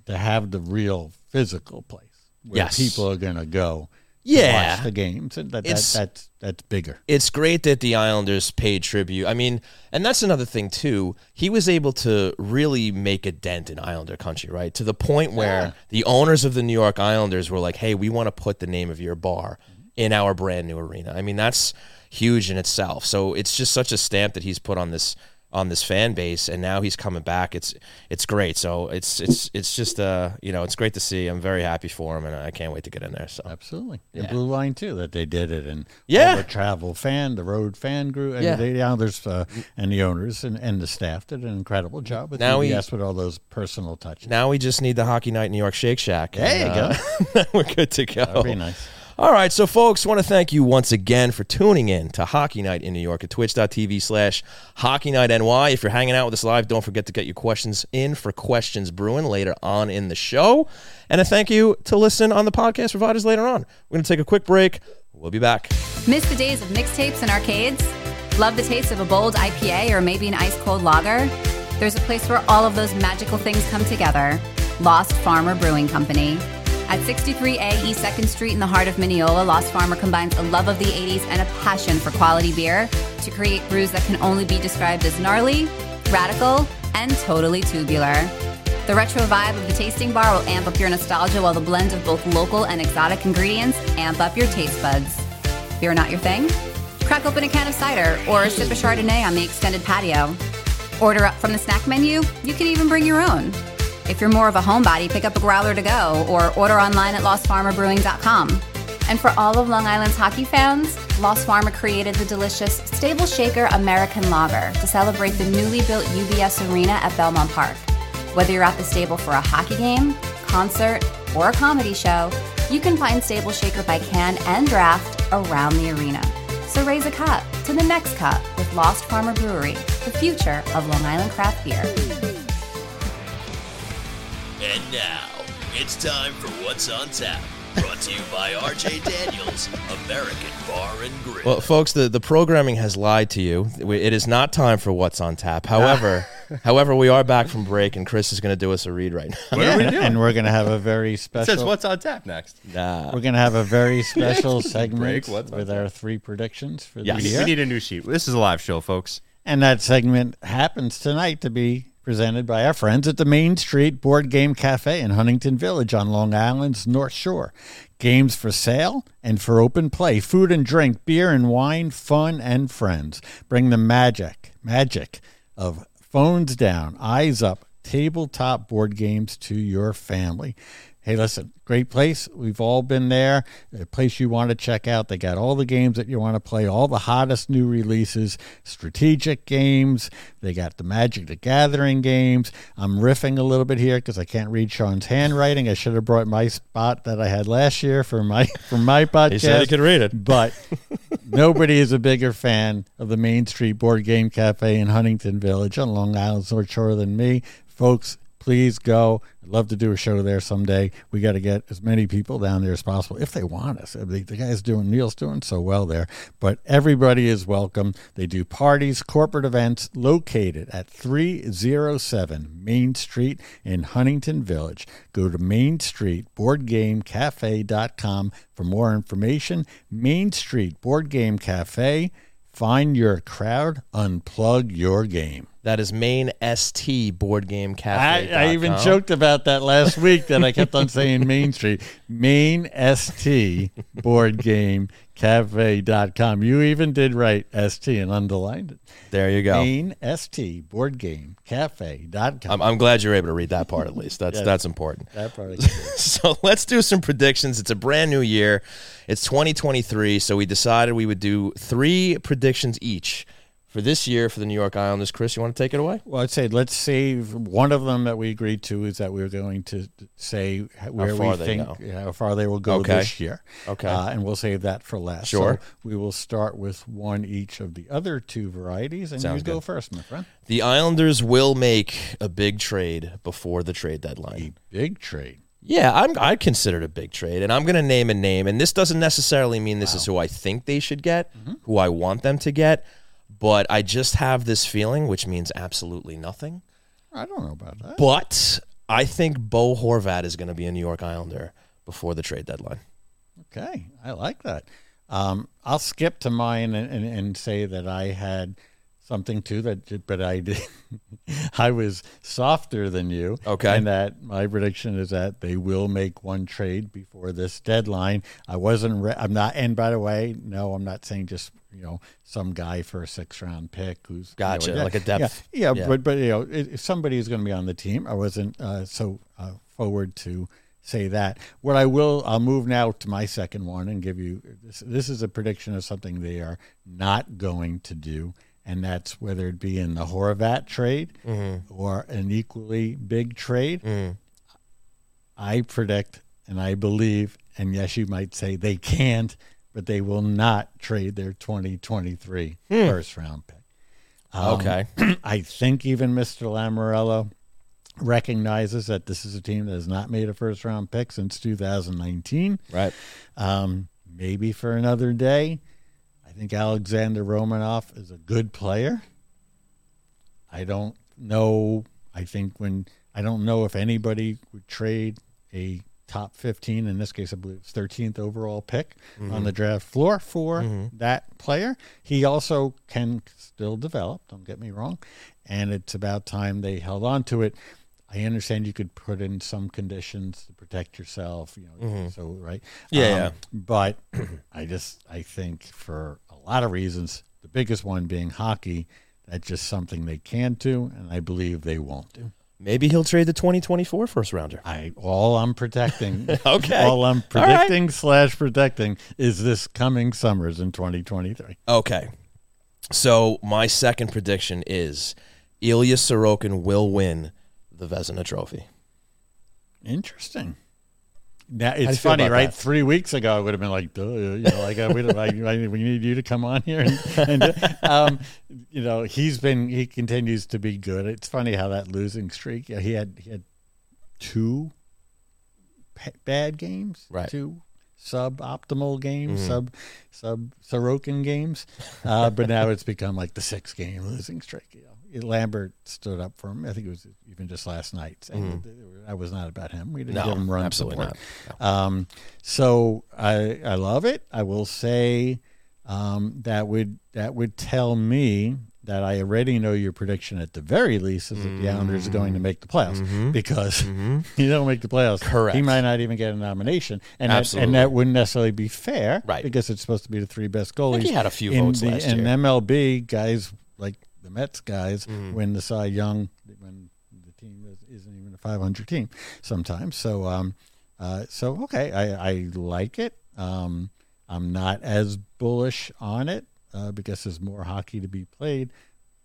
to have the real physical place where Yes. people are going to go, Yeah. watch the games, and that, that It's- that's that's bigger. it's great that the Islanders paid tribute. I mean, and that's another thing too. He was able to really make a dent in Islander country, right? To the point where Yeah. the owners of the New York Islanders were like, "Hey, we want to put the name of your bar in our brand new arena. I mean, that's huge in itself. So it's just such a stamp that he's put on this on this fan base, and now he's coming back. It's it's great. So it's it's it's just uh you know it's great to see. I'm very happy for him, and I can't wait to get in there. So Absolutely. Yeah. And Blue Line too, that they did it and Yeah. the travel fan, the road fan group and Yeah. they, the others uh, and the owners and, and the staff did an incredible job with Now we- UBS with all those personal touches. now we just need the Hockey Night New York Shake Shack. There and, you uh, we're good to go. That'd be nice. All right, so folks, want to thank you once again for tuning in to Hockey Night in New York at twitch.tv slash Hockey Night NY. If you're hanging out with us live, don't forget to get your questions in for Questions Brewing later on in the show. And a thank you to listen on the podcast providers later on. We're going to take a quick break. We'll be back. Miss the days of mixtapes and arcades? Love the taste of a bold IPA or maybe an ice cold lager? There's a place where all of those magical things come together Lost Farmer Brewing Company. At 63A East 2nd Street in the heart of Mineola, Lost Farmer combines a love of the 80s and a passion for quality beer to create brews that can only be described as gnarly, radical, and totally tubular. The retro vibe of the tasting bar will amp up your nostalgia while the blend of both local and exotic ingredients amp up your taste buds. Beer not your thing? Crack open a can of cider or sip a Chardonnay on the extended patio. Order up from the snack menu. You can even bring your own. If you're more of a homebody, pick up a growler to go or order online at lostfarmerbrewing.com. And for all of Long Island's hockey fans, Lost Farmer created the delicious Stable Shaker American Lager to celebrate the newly built UBS Arena at Belmont Park. Whether you're at the stable for a hockey game, concert, or a comedy show, you can find Stable Shaker by can and draft around the arena. So raise a cup to the next cup with Lost Farmer Brewery, the future of Long Island craft beer. And now, it's time for What's on Tap. Brought to you by RJ Daniels, American Bar and Grill. Well, folks, the, the programming has lied to you. It is not time for What's on Tap. However, however, we are back from break, and Chris is going to do us a read right now. What are we doing? And we're going to have a very It special says what's on tap next. Nah. We're going to have a very special segment Break, what's with our three predictions for Yes. the We year. need a new sheet. This is a live show, folks. And that segment happens tonight to be presented by our friends at the Main Street Board Game Cafe in Huntington Village on Long Island's North Shore. Games for sale and for open play, food and drink, beer and wine, fun and friends. Bring the magic, magic of phones down, eyes up, tabletop board games to your family. Hey, listen, great place. We've all been there. A place you want to check out. They got all the games that you want to play, all the hottest new releases, strategic games. They got the Magic the Gathering games. I'm riffing a little bit here because I can't read Sean's handwriting. I should have brought my spot that I had last year for my for my podcast. He said he could read it. But nobody is a bigger fan of the Main Street Board Game Cafe in Huntington Village on Long Island's North Shore than me. Folks, please go. I'd love to do a show there someday. We got to get as many people down there as possible if they want us. Mean, the guy's doing, Neil's doing so well there. But everybody is welcome. They do parties, corporate events located at 307 Main Street in Huntington Village. Go to Main Street BoardGameCafe.com for more information. Main Street Board Game Cafe. Find your crowd, unplug your game. That is main ST board game I, cafe. I even joked about that last week that I kept on saying Main Street. Main ST board game cafe.com. You even did write ST and underlined it. There you go. Main ST board game cafe.com. I'm, I'm glad you're able to read that part at least. That's Yes. that's important. that part so let's do some predictions. It's a brand new year. It's 2023, so we decided we would do three predictions each for this year for the New York Islanders. Chris, you want to take it away? Well, I'd say let's save one of them that we agreed to is that we're going to say where we think go. yeah, how far they will go Okay. this year. Okay. uh, and we'll save that for last. Sure. So we will start with one each of the other two varieties, and Sounds you go good. first, my friend. The Islanders will make a big trade before the trade deadline. A big trade. Yeah, I'm, I consider it a big trade, and I'm going to name a name. And this doesn't necessarily mean this is who I think they should get, who I want them to get, but I just have this feeling, which means absolutely nothing. I don't know about that. But I think Bo Horvat is going to be a New York Islander before the trade deadline. Okay, I like that. Um, I'll skip to mine and, and, and say that I had something too that, but I did. I was softer than you. Okay. And that my prediction is that they will make one trade before this deadline. I wasn't. Re- I'm not. And by the way, no, I'm not saying just you know some guy for a six round pick who's you know, Gotcha, like a depth. Yeah, Yeah. but but you know if somebody is going to be on the team, I wasn't uh, so uh, forward to say that. What I will, I'll move now to my second one and give you this. This is a prediction of something they are not going to do, and that's whether it be in the Horvat trade Mm-hmm. or an equally big trade. I predict and I believe, and yes, you might say they can't, but they will not trade their 2023 first round pick. Um, Okay. I think even Mr. Lamoriello recognizes that this is a team that has not made a first round pick since 2019. right. Um, maybe for another day. I think Alexander Romanov is a good player. I don't know. I think when I don't know if anybody would trade a top 15, in this case, I believe it's 13th overall pick on the mm-hmm. draft floor for mm-hmm. that player. He also can still develop, don't get me wrong. And it's about time they held on to it. I understand you could put in some conditions to protect yourself, you know, so right. Yeah, Um, yeah. But I just I think for a lot of reasons, the biggest one being hockey, that's just something they can't do, and I believe they won't do. Maybe he'll trade the 2024 first rounder. I all I'm protecting, Okay. all I'm All right. predicting slash protecting is this coming summers in 2023. Okay. So my second prediction is Ilya Sorokin will win the Vezina Trophy. Interesting. Now it's funny, right? that? Three weeks ago, I would have been like, Duh, you know, like uh, we, like, we need you to come on here, and, and um, you know, he's been he continues to be good. It's funny how that losing streak. He had he had two bad games, Right. Two suboptimal games, Mhm. sub sub Sorokin games, uh, but now it's become like the six game losing streak. You know, Lambert stood up for him. I think it was even just last night. that that was not about him. We didn't Mm-hmm. No, give him run absolutely support. not. Um, so I I love it. I will say um, that would that would tell me that I already know your prediction at the very least is that the Islanders are going to make the playoffs because you don't make the playoffs. Mm-hmm. Correct. He might not even get a nomination, and that, and that wouldn't necessarily be fair, Right. Because it's supposed to be the three best goalies. he had a few in votes the, last in year. MLB. Guys like the Mets guys Mm-hmm. win the Cy Young when the team is, isn't even a 500 team sometimes. So, um, uh, so okay, I, I like it. Um, I'm not as bullish on it uh, because there's more hockey to be played.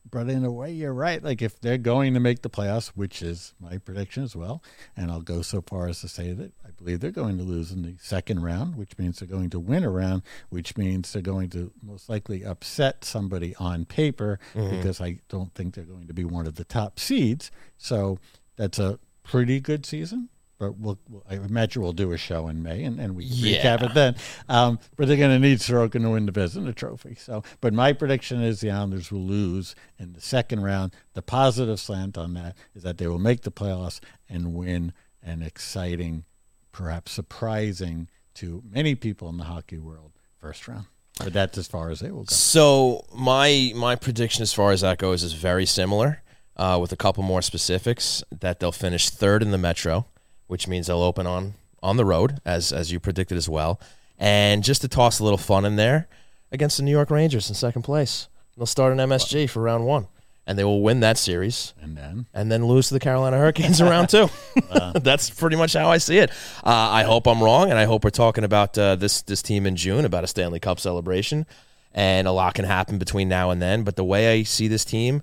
But in a way, you're right. Like if they're going to make the playoffs, which is my prediction as well, and I'll go so far as to say that I believe they're going to lose in the second round, which means they're going to win a round, which means they're going to most likely upset somebody on paper mm-hmm. because I don't think they're going to be one of the top seeds. So that's a pretty good season. But we'll, we'll, I imagine we'll do a show in May and, and we can recap it then. Um, but they're going to need Sorokin to win the Vezina Trophy. So, but my prediction is the Islanders will lose in the second round. The positive slant on that is that they will make the playoffs and win an exciting, perhaps surprising to many people in the hockey world first round. But that's as far as they will go. So my my prediction as far as that goes is very similar, uh, with a couple more specifics. That they'll finish third in the Metro, which means they'll open on on the road, as as you predicted as well. And just to toss a little fun in there, against the New York Rangers in second place, they'll start an MSG for round one, and they will win that series And then and then lose to the Carolina Hurricanes in round two. That's pretty much how I see it. Uh, I hope I'm wrong, and I hope we're talking about uh, this this team in June about a Stanley Cup celebration, and a lot can happen between now and then. But the way I see this team,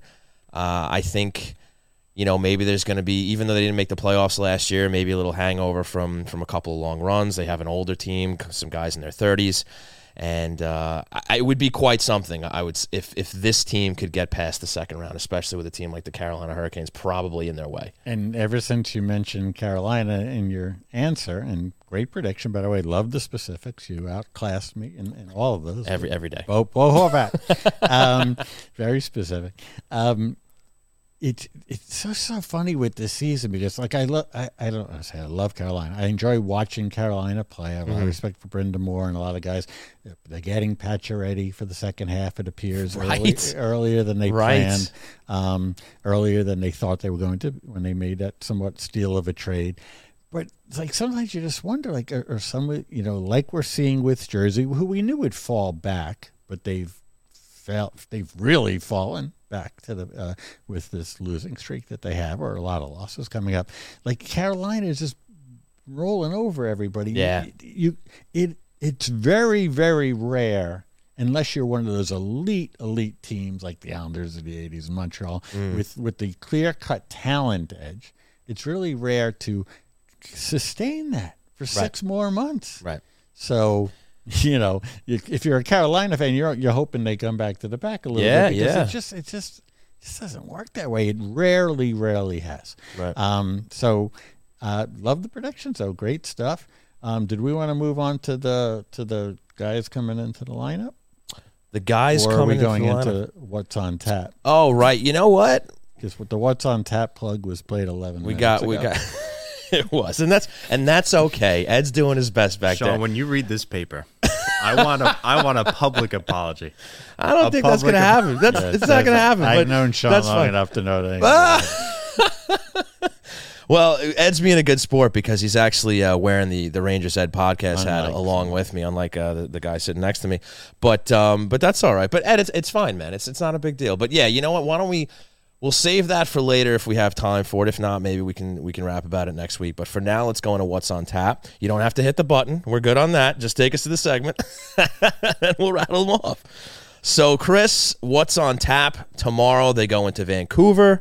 uh, I think. You know, maybe there's going to be, even though they didn't make the playoffs last year, maybe a little hangover from from a couple of long runs. They have an older team, some guys in their 30s, and uh, I, it would be quite something. I would if if this team could get past the second round, especially with a team like the Carolina Hurricanes, probably in their way. And ever since you mentioned Carolina in your answer, and great prediction, by the way, love the specifics. You outclassed me in, in all of those. Every every day. Bo, Bo Horvat. um, very specific. Um, it's it's so so funny with this season because like I love I, I don't say I love Carolina. I enjoy watching Carolina play. I have a Mm-hmm. of respect for Brind'Amour and a lot of guys. They're getting Pacioretty for the second half. It appears early- Right. earlier than they Right. planned, um, earlier than they thought they were going to when they made that somewhat steal of a trade. But it's like sometimes you just wonder, like, or, or some, you know, like we're seeing with Jersey, who we knew would fall back, but they've felt they've really fallen back to the uh, with this losing streak that they have, or a lot of losses coming up. Like Carolina is just rolling over everybody. Yeah. you, you it it's very very rare. Unless you're one of those elite, elite teams like the Islanders of the '80s in Montreal, with with the clear cut talent edge, it's really rare to sustain that for six more months. Right. So, you know, if you're a Carolina fan, you're you're hoping they come back to the back a little Yeah, bit because yeah. it just it just just doesn't work that way. It rarely, rarely has. Right. Um. So, uh, love the predictions though. Great stuff. Um. Did we want to move on to the to the guys coming into the lineup, The guys or are coming we going into, into what's on tap? Oh, right. You know what? Because the what's on tap plug was played eleven. We got we got it was. And that's and that's okay. Ed's doing his best back Sean, there. when you read this paper, I want a I want a public apology. I don't a think that's going to public- happen. That's Yeah, it's not going to happen. I've known Sean that's long fine. enough to know that. Well, Ed's being a good sport because he's actually uh, wearing the the Rangers Ed podcast hat along with me, unlike uh, the, the guy sitting next to me. But um, but that's all right. But Ed, it's it's fine, man. It's it's not a big deal. But yeah, you know what? Why don't we? We'll save that for later if we have time for it. If not, maybe we can we can rap about it next week. But for now, let's go into what's on tap. You don't have to hit the button. We're good on that. Just take us to the segment, and we'll rattle them off. So, Chris, what's on tap tomorrow? They go into Vancouver,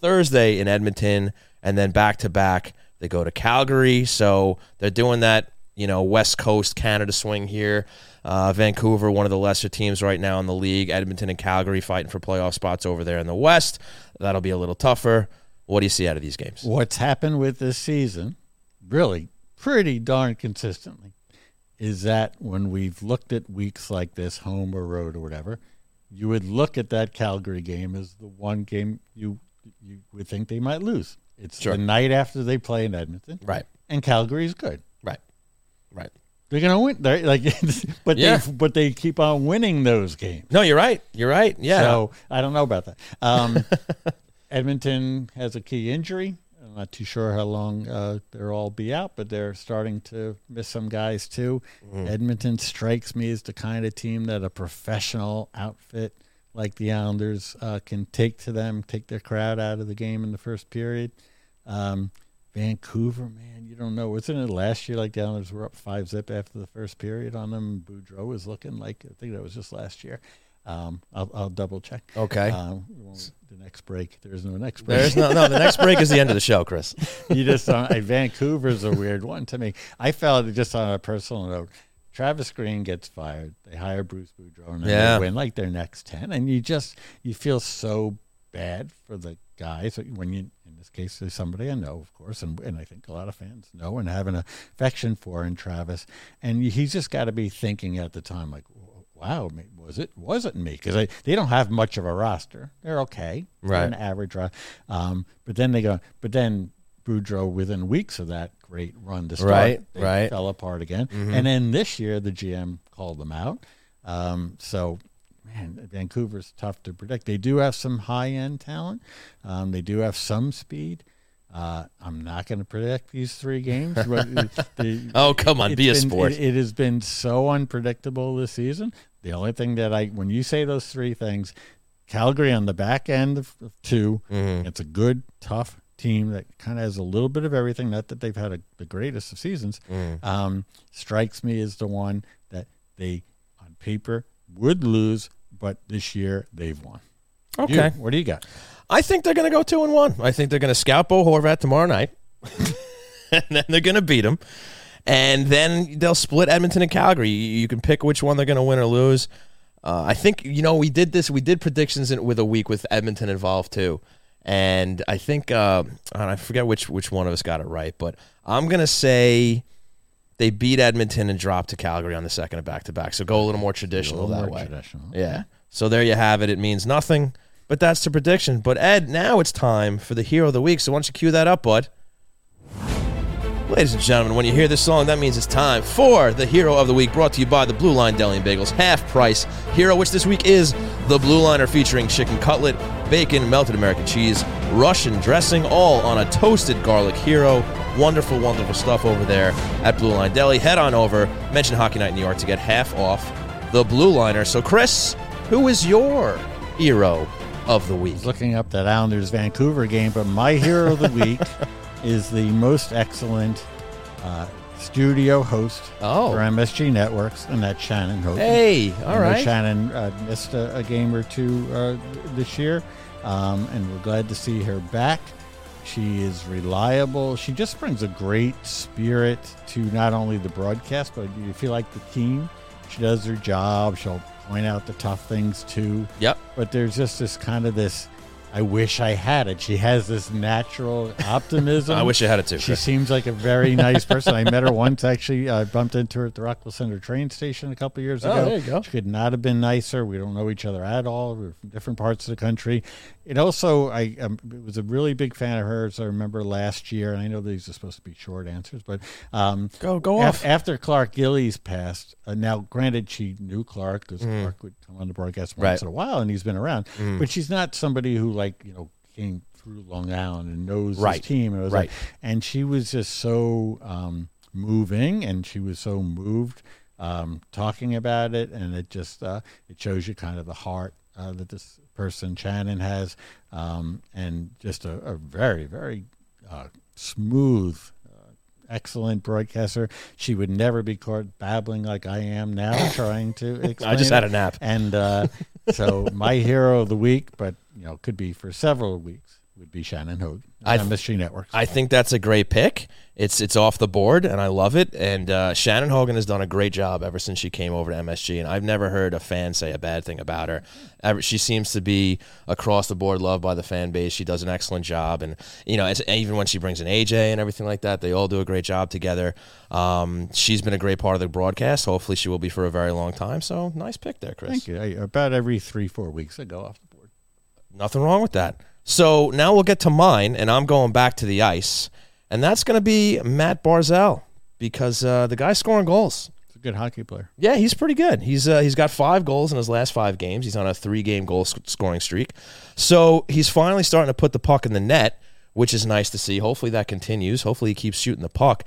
Thursday in Edmonton, and then back to back they go to Calgary. So they're doing that, you know, West Coast Canada swing here. Uh, Vancouver, one of the lesser teams right now in the league. Edmonton and Calgary fighting for playoff spots over there in the West. That'll be a little tougher. What do you see out of these games? what's happened with this season, really pretty darn consistently, is that when we've looked at weeks like this, home or road or whatever, you would look at that Calgary game as the one game you you would think they might lose. It's Sure. the night after they play in Edmonton, Right, and Calgary's good. right, right. They're gonna win. They're like, but Yeah. they but they keep on winning those games. No, you're right. You're right. Yeah. So I don't know about that. Um, Edmonton has a key injury. I'm not too sure how long uh, they'll all be out, but they're starting to miss some guys too. Edmonton strikes me as the kind of team that a professional outfit like the Islanders uh, can take to them, take their crowd out of the game in the first period. Um, Vancouver, man, you don't know. Wasn't it last year like the Islanders were up five zip after the first period on them? Boudreau was looking like I think that was just last year. Um, I'll, I'll double check. Okay. Um, the next break. There's no next break. There's no no. The next break is the end of the show, Chris. you just uh, Vancouver's a weird one to me. I felt it just on a personal note. Travis Green gets fired. They hire Bruce Boudreau and Yeah. they win like their next ten, and you just you feel so bad for the guys when you. In this case, there's somebody I know, of course, and, and I think a lot of fans know and have an affection for in Travis, and he's just got to be thinking at the time like. Wow, was it wasn't me because they don't have much of a roster. They're okay, They're Right. an average roster. Um, but then they go, but then Boudreau within weeks of that great run to start, Right, they right. Mm-hmm. fell apart again. And then this year, the GM called them out. Um, so, man, Vancouver's tough to predict. They do have some high end talent. Um, they do have some speed. Uh, I'm not going to predict these three games. but the- Oh, come on, be a sport. It, it has been so unpredictable this season. The only thing that I, when you say those three things, Calgary on the back end of, of 2 Mm-hmm. it's a good, tough team that kind of has a little bit of everything. Not that they've had a, the greatest of seasons. Mm. Um, strikes me as the one that they, on paper, would lose, but this year they've won. You, Okay. what do you got? I think they're going to go two and one. I think they're going to scout Bo Horvat tomorrow night, and then they're going to beat him, and then they'll split Edmonton and Calgary. You, you can pick which one they're going to win or lose. Uh, I think you know we did this. We did predictions in, with a week with Edmonton involved too, and I think uh, I forget which which one of us got it right, but I'm going to say. They beat Edmonton and dropped to Calgary on the second of back to back. So go a little more traditional little that more way. traditional. Yeah. So there you have it. It means nothing. but that's the prediction. But Ed, now it's time for the hero of the week. So why don't you cue that up, bud? Ladies and gentlemen, when you hear this song, that means it's time for the Hero of the Week, brought to you by the Blue Line Deli and Bagels half price hero, which this week is the Blue Liner featuring chicken cutlet, bacon, melted American cheese, Russian dressing, all on a toasted garlic hero. Wonderful, wonderful stuff over there at Blue Line Deli. Head on over, mention Hockey Night in New York to get half off the Blue Liner. So, Chris, who is your hero of the week? looking up that Islanders Vancouver game, but my hero of the week is the most excellent uh, studio host Oh. for MSG Networks, and that's Shannon Hogan. Hey, all right. Shannon uh, missed a, a game or two uh, this year, um, and we're glad to see her back. She is reliable. She just brings a great spirit to not only the broadcast, but you feel like the team. She does her job. She'll point out the tough things too. Yep. But there's just this kind of this. I wish I had it. She has this natural optimism. I wish I had it too. She Chris. seems like a very nice person. I met her once actually. I bumped into her at the Rockville Centre train station a couple of years Oh, ago. there you go. She could not have been nicer. We don't know each other at all. We're from different parts of the country. It also, I um, was a really big fan of hers. I remember last year, and I know these are supposed to be short answers, but um, Go- go af- off. After Clark Gillies passed, uh, now granted, she knew Clark because Clark would come on the broadcast once Mm. Right. Mm. in a while, and he's been around. But she's not somebody who like you know came through Long Island and knows Right. his team. And was Right. like, and she was just so um, moving, and she was so moved um, talking about it, and it just uh, it shows you kind of the heart uh, that this person Shannon has, um, and just a, a very very uh, smooth. Excellent broadcaster. She would never be caught babbling like I am now, trying to. Explain I just had a nap. And uh, so my hero of the week, but you know, could be for several weeks, would be Shannon Hogan I- on MSG Networks. I think that's a great pick. It's it's off the board, and I love it. And uh, Shannon Hogan has done a great job ever since she came over to MSG, and I've never heard a fan say a bad thing about her. Ever, she seems to be across the board loved by the fan base. She does an excellent job, and you know, it's, even when she brings in AJ and everything like that, they all do a great job together. Um, she's been a great part of the broadcast. Hopefully, she will be for a very long time. So, nice pick there, Chris. Thank you. I, about every three, four weeks, I go off the board. Nothing wrong with that. So now we'll get to mine, and I'm going back to the ice, and that's going to be Matt Barzal because uh, the guy's scoring goals. He's a good hockey player. Yeah, he's pretty good. He's uh, he's got five goals in his last five games. He's on a three game goal sc- scoring streak. So he's finally starting to put the puck in the net, which is nice to see. Hopefully that continues. Hopefully he keeps shooting the puck.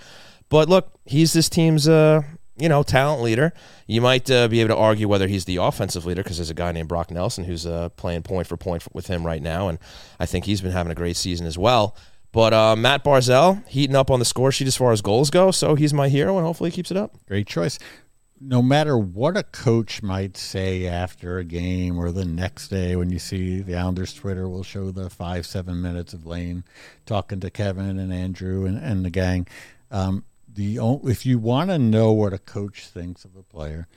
But look, he's this team's uh, you know talent leader. You might uh, be able to argue whether he's the offensive leader because there's a guy named Brock Nelson who's uh, playing point for point with him right now, and I think he's been having a great season as well. But uh, Matt Barzal heating up on the score sheet as far as goals go, so he's my hero, and hopefully he keeps it up. Great choice. No matter what a coach might say after a game or the next day, when you see the Islanders Twitter will show the five, seven minutes of Lane talking to Kevin and Andrew and, and the gang. Um, the if you want to know what a coach thinks of a player,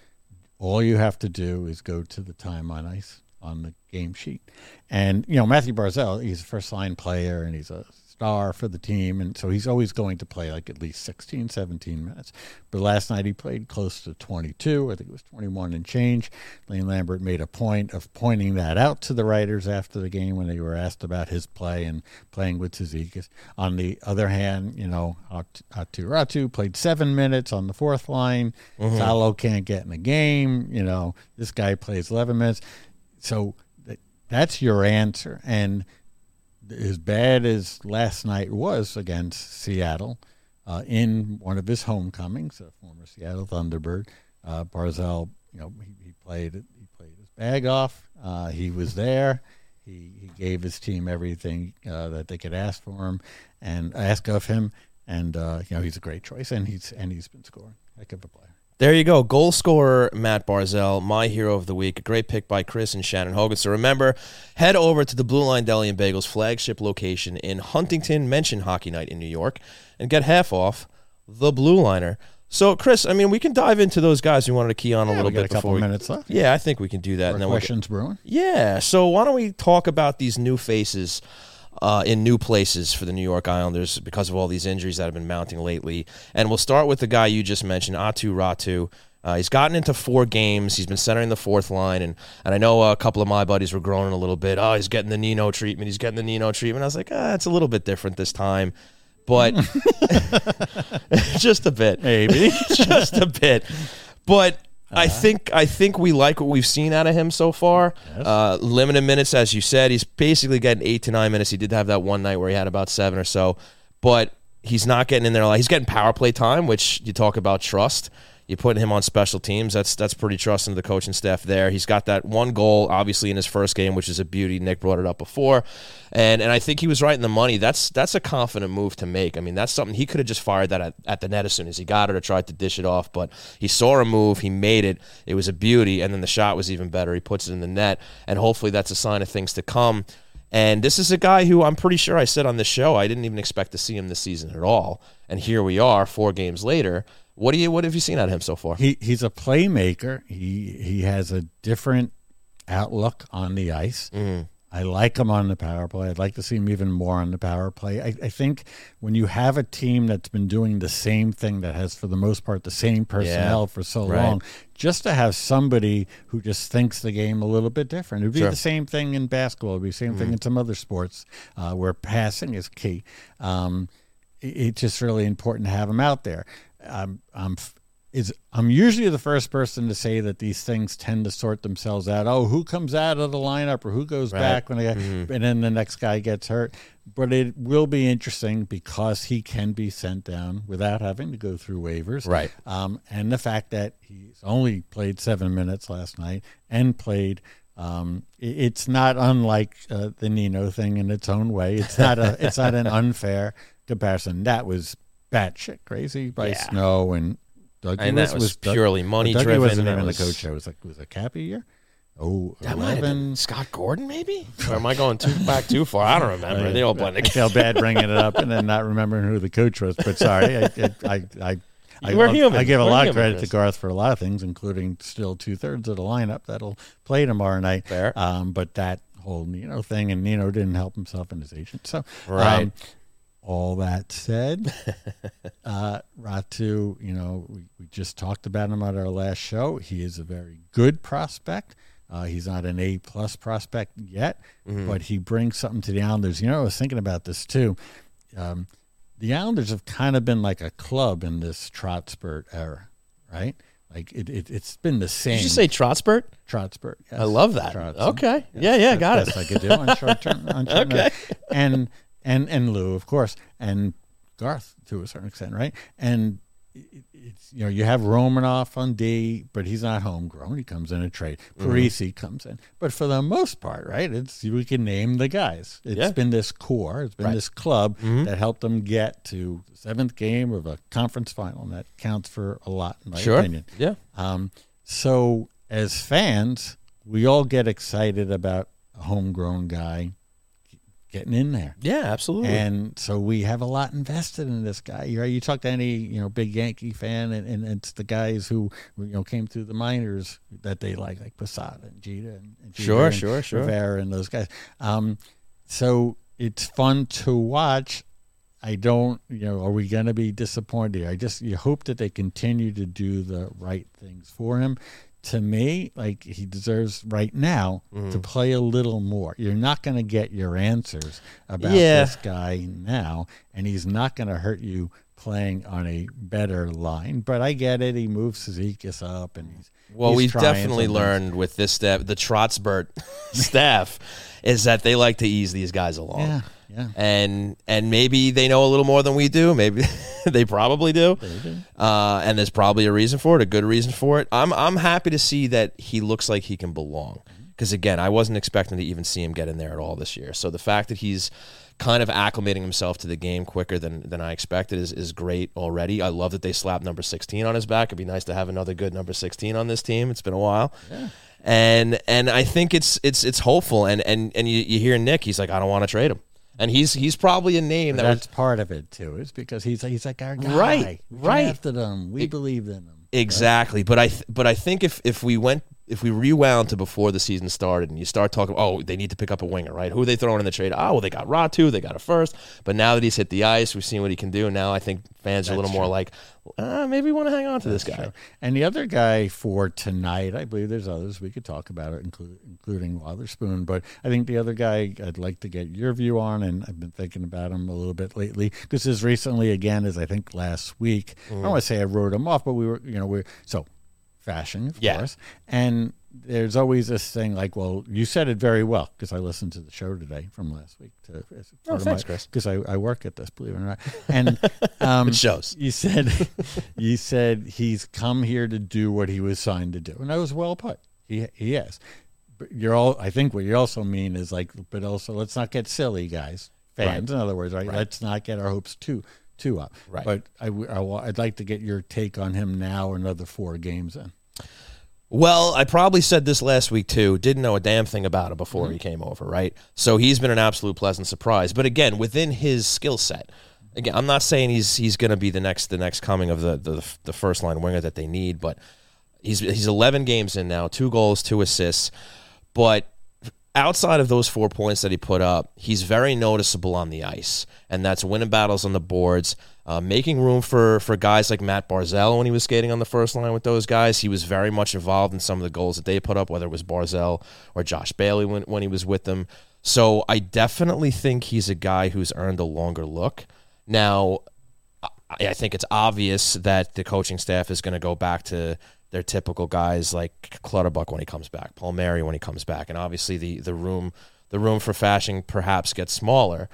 all you have to do is go to the time on ice on the game sheet. And, you know, Matthew Barzal, he's a first line player and he's a star for the team. And so he's always going to play like at least 16, 17 minutes. But last night he played close to 22. I think it was 21 and change. Lane Lambert made a point of pointing that out to the writers after the game when they were asked about his play and playing with Cizikas. On the other hand, you know, At- Aatu Räty played seven minutes on the fourth line. Mm-hmm. Salo can't get in the game. You know, this guy plays 11 minutes. So that's your answer. And as bad as last night was against Seattle, uh, in one of his homecomings, a former Seattle Thunderbird, uh, Barzal, you know, he, he played. He played his bag off. Uh, he was there. He he gave his team everything uh, that they could ask for him and ask of him. And uh, you know, he's a great choice, and he's and he's been scoring. Heck of a player. There you go. Goal scorer Matt Barzal, my hero of the week. A great pick by Chris and Shannon Hogan. So remember, head over to the Blue Line Deli and Bagels flagship location in Huntington, mention Hockey Night in New York, and get half off the Blue Liner. So, Chris, I mean, we can dive into those guys we wanted to key on a little bit a couple before we. minutes left. Yeah, I think we can do that. Then we'll get- questions brewing. yeah. So why don't we talk about these new faces uh, in new places for the New York Islanders because of all these injuries that have been mounting lately? And we'll start with the guy you just mentioned, Aatu Räty. Uh, he's gotten into four games. He's been centering the fourth line, and and I know a couple of my buddies were groaning a little bit. Oh, he's getting the Nino treatment. He's getting the Nino treatment. I was like, ah, it's a little bit different this time, but just a bit, Maybe. just a bit. But I think I think we like what we've seen out of him so far. Uh, limited minutes, as you said, he's basically getting eight to nine minutes. He did have that one night where he had about seven or so, but he's not getting in there. a lot. He's getting power play time, which you talk about trust. You putting him on special teams. That's that's pretty trusting the coaching staff there. He's got that one goal, obviously in his first game, which is a beauty. Nick brought it up before, and and I think he was right in the money. That's that's a confident move to make. I mean, that's something he could have just fired that at, at the net as soon as he got it or tried to dish it off, but he saw a move, he made it. It was a beauty, and then the shot was even better. He puts it in the net, and hopefully that's a sign of things to come. And this is a guy who I'm pretty sure I said on the show I didn't even expect to see him this season at all. And here we are, four games later. What do you what have you seen out of him so far? he he's a playmaker. He he has a different outlook on the ice. I like him on the power play. I'd like to see him even more on the power play. I, I think when you have a team that's been doing the same thing that has, for the most part, the same personnel for so right. long, just to have somebody who just thinks the game a little bit different. It would be Sure. the same thing in basketball. It would be the same thing in some other sports uh, where passing is key. Um, it- it's just really important to have him out there. Um, I'm is I'm usually the first person to say that these things tend to sort themselves out. Oh, who comes out of the lineup or who goes back when they and then the next guy gets hurt. But it will be interesting because he can be sent down without having to go through waivers. Right. Um, and the fact that he's only played seven minutes last night and played. Um, it's not unlike uh, the Nino thing in its own way. It's not a. it's not an unfair comparison. That was batshit crazy by Yeah. Snow and Dougie And that was Doug- purely money Dougie driven. wasn't even was- the coach. I was like, was it Cappy year? Oh, That might have been 11. Scott Gordon, maybe? Or am I going too back too far? I don't remember. They all blend I together. feel bad bringing it up and then not remembering who the coach was. But sorry, I, I, I, I, We're I, human. I give a We're lot of credit to Garth for a lot of things, including still two thirds of the lineup that'll play tomorrow night. Fair. Um, but that whole Nino thing, and Nino didn't help himself and his agent. So, Right. um, all that said, uh, Räty, you know, we, we just talked about him at our last show. He is a very good prospect. Uh, he's not an A plus prospect yet, but he brings something to the Islanders. You know, I was thinking about this too. Um, the Islanders have kind of been like a club in this Trotspurt era, right? Like it, it, it's been the same. Did you say Trotspurt? Trotspurt? Yes. I love that. Trotson. Okay. Yeah, yeah, got it. I could do on short term. On short Okay. And and and Lou, of course, and Garth to a certain extent, right? And it, it's you know you have Romanov on D, but he's not homegrown. He comes in a trade. Mm-hmm. Parise comes in, but for the most part, right? It's we can name the guys. It's Yeah. been this core. It's been Right. Mm-hmm. this club that helped them get to the seventh game of a conference final, and that counts for a lot, in my Sure. opinion. Yeah. Um, so as fans, we all get excited about a homegrown guy getting in there. Yeah, absolutely. And so we have a lot invested in this guy. You you talk to any you know big Yankee fan, and, and it's the guys who you know came through the minors that they like, like Posada and Jeter and, and Jeter Sure, and sure, sure. Rivera and those guys. Um, so it's fun to watch. I don't, you know, are we going to be disappointed? I just you hope that they continue to do the right things for him. To me, like he deserves right now Mm-hmm. to play a little more. You're not going to get your answers about Yeah. this guy now, and he's not going to hurt you playing on a better line. But I get it. He moves Cizikas up, and he's Well, he's we've definitely learned with this step, the Trotsbert staff, is that they like to ease these guys along. Yeah, yeah. And and maybe they know a little more than we do. Maybe they probably do. Uh, and there's probably a reason for it, a good reason for it. I'm I'm happy to see that he looks like he can belong. Because again, I wasn't expecting to even see him get in there at all this year. So the fact that he's kind of acclimating himself to the game quicker than than I expected is, is great already. I love that they slapped number 16 on his back. It'd be nice to have another good number 16 on this team. It's been a while. And and I think it's it's it's hopeful and and and you, you hear Nick, he's like I don't want to trade him. And he's he's probably a name that That's was part of it too. It's because he's he's like our guy. Right, We right. Drafted him. We believed in him. Exactly, but I th- but I think if if we went if we rewound to before the season started and you start talking, oh, they need to pick up a winger, right? Who are they throwing in the trade? Oh, well, they got Räty, they got a first. But now that he's hit the ice, we've seen what he can do. And now I think fans are a little more like, uh, maybe we want to hang on to this guy. And the other guy for tonight, I believe there's others we could talk about it, include, including Wotherspoon. But I think the other guy I'd like to get your view on, and I've been thinking about him a little bit lately This is recently again as I think last week. I don't want to say I wrote him off, but we were, you know, we're so fashion, of Yeah. course, and. There's always this thing like, well, you said it very well because I listened to the show today from last week. To, as Oh, thanks, my- Chris. Because I, I work at this, believe it or not. And um, It shows. you said you said he's come here to do what he was signed to do, and that was well put. He he has. But you're all. I think what you also mean is like, but also let's not get silly, guys, fans. In other words, right? Let's not get our hopes too too up. Right. But I, wa- I'd like to get your take on him now. Another four games in. Well, I probably said this last week too. Didn't know a damn thing about him before Mm-hmm. he came over, right? So he's been an absolute pleasant surprise. But again, within his skill set, again, I'm not saying he's he's going to be the next the next coming of the, the the first line winger that they need, but he's he's 11 games in now, two goals, two assists, but outside of those four points that he put up, he's very noticeable on the ice, and that's winning battles on the boards, uh, making room for for guys like Matt Barzal when he was skating on the first line with those guys. He was very much involved in some of the goals that they put up, whether it was Barzal or Josh Bailey when when he was with them. So I definitely think he's a guy who's earned a longer look. Now, I I think it's obvious that the coaching staff is going to go back to their typical guys like Clutterbuck when he comes back, Palmieri when he comes back, and obviously the the room the room for Fasching perhaps gets smaller.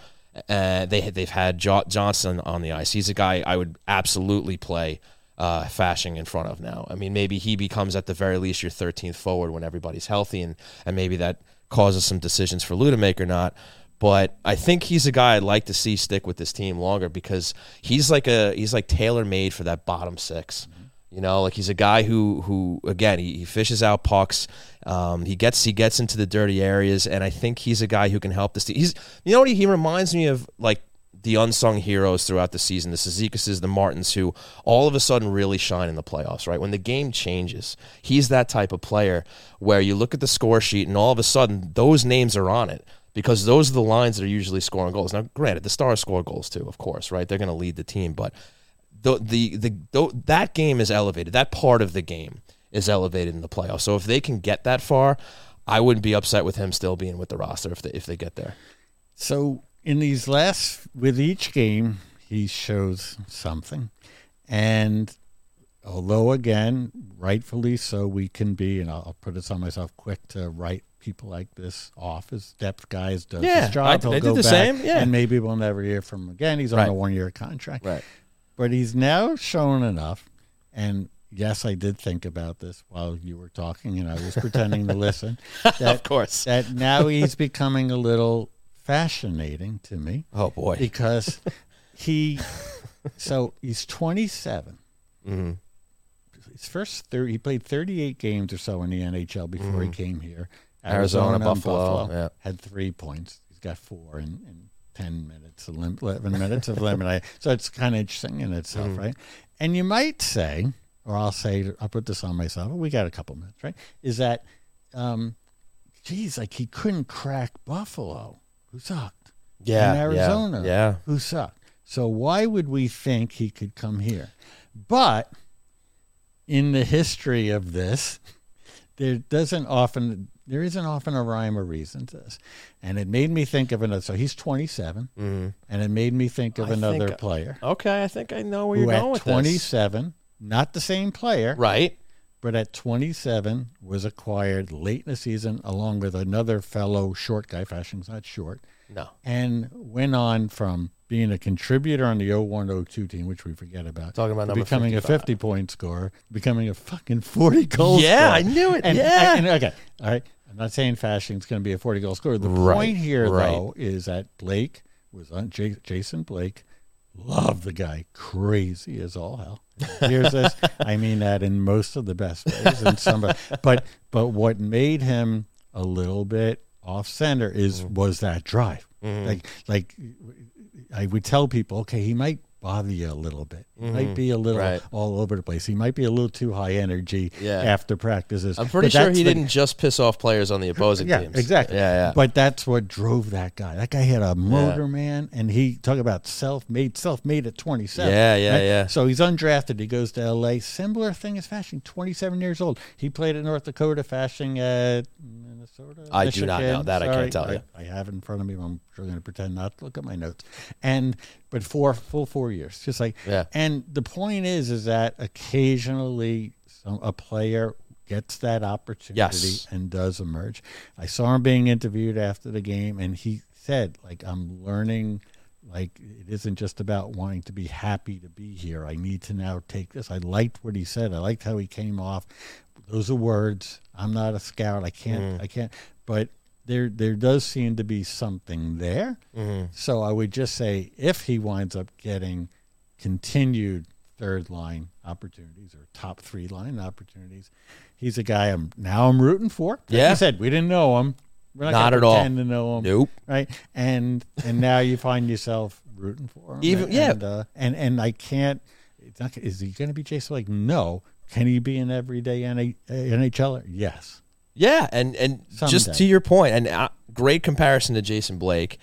Uh, they they've had jo- Johnston on the ice. He's a guy I would absolutely play uh, Fasching in front of now. I mean, maybe he becomes at the very least your 13th forward when everybody's healthy, and and maybe that causes some decisions for Lou to make or not. But I think he's a guy I'd like to see stick with this team longer because he's like a he's like tailor made for that bottom 6 You know, like he's a guy who who again he, he fishes out pucks. Um, he gets he gets into the dirty areas, and I think he's a guy who can help this team. He's you know what he, he reminds me of like the unsung heroes throughout the season, the Cizikas, the Martins, who all of a sudden really shine in the playoffs, right? When the game changes, he's that type of player where you look at the score sheet and all of a sudden those names are on it because those are the lines that are usually scoring goals. Now, granted, the Stars score goals too, of course, right? They're going to lead the team, but the, the, the, the, that game is elevated. That part of the game is elevated in the playoffs. So if they can get that far, I wouldn't be upset with him still being with the roster if they, if they get there. So in these last, with each game, he shows something, and although again, rightfully so, we can be, and I'll, I'll put this on myself, quick to write people like this off as depth guys does Yeah, his job. I- He'll I did the same, yeah. and maybe we'll never hear from him again. He's on Right. a one-year contract, Right. But he's now shown enough. And yes, I did think about this while you were talking, and I was pretending to listen. That, Of course. that now he's becoming a little fascinating to me Oh boy. because he so he's 27 hmm his first 30 he played 38 games or so in the nhl before he came here Mm-hmm. Arizona, and Buffalo, yeah. had three points he's got four in, in 10 minutes 11 11 minutes of limit so it's kind of interesting in itself Mm-hmm. right and you might say or i'll say i'll put this on myself we got a couple minutes right is that um geez like he couldn't crack buffalo who sucked Yeah. in yeah, Arizona, Yeah. who sucked. So why would we think he could come here? But in the history of this, there doesn't often there isn't often a rhyme or reason to this, and it made me think of another. So he's 27, and it made me think of Mm-hmm. I another think- player Okay, I think I know where you're going at with this. 27, not the same player, Right. but at 27 was acquired late in the season along with another fellow short guy. Fasching's not short No. and went on from being a contributor on the 0102 team, which we forget about, Talking about number becoming 55. a 50 point scorer, becoming a fucking 40 goal Yeah, scorer. I knew it. And, Yeah. and- okay, all right. I'm not saying Fasching's going to be a 40 goal scorer. The Right, point here, right. though, is that Blake was on J- Jason Blake. Love the guy, crazy as all hell. Here's this. I mean that in most of the best ways. And some, but but what made him a little bit off center is Mm-hmm. was that drive. Like like I would tell people, okay, he might bother you a little bit. He might be a little Mm-hmm. Right. all over the place. He might be a little too high energy Yeah. after practices. I'm pretty sure he the- didn't just piss off players on the opposing yeah, teams. exactly. Yeah, yeah. But that's what drove that guy. That guy had a motor, man, and he talk about self-made, self-made at 27. Yeah, yeah, yeah. So he's undrafted. He goes to L.A. Similar thing as Fasching, 27 years old. He played at North Dakota, Fasching at Minnesota. I do not know. Michigan. That I can't Sorry, tell you. I, I have it in front of me. I'm sure going to pretend not to look at my notes. And but four full four years, just like Yeah. and the point is, is that occasionally some, a player gets that opportunity Yes. and does emerge. I saw him being interviewed after the game, and he said, "Like I'm learning." Like it isn't just about wanting to be happy to be here. I need to now take this. I liked what he said. I liked how he came off. Those are words. I'm not a scout. I can't. I can't. But there, there does seem to be something there. So I would just say if he winds up getting continued third line opportunities or top three line opportunities, he's a guy I'm now I'm rooting for. Like Yeah. you said we didn't know him. We're not, Not at all. to know him. Nope. Right. And and now you find yourself rooting for him. Even- and, yeah. And, uh, and and I can't. It's not. Is he going to be Jason? Like no. Can he be an everyday NHLer? Uh, yes. Yeah, and and just to your point, and uh, great comparison to Jason Blake.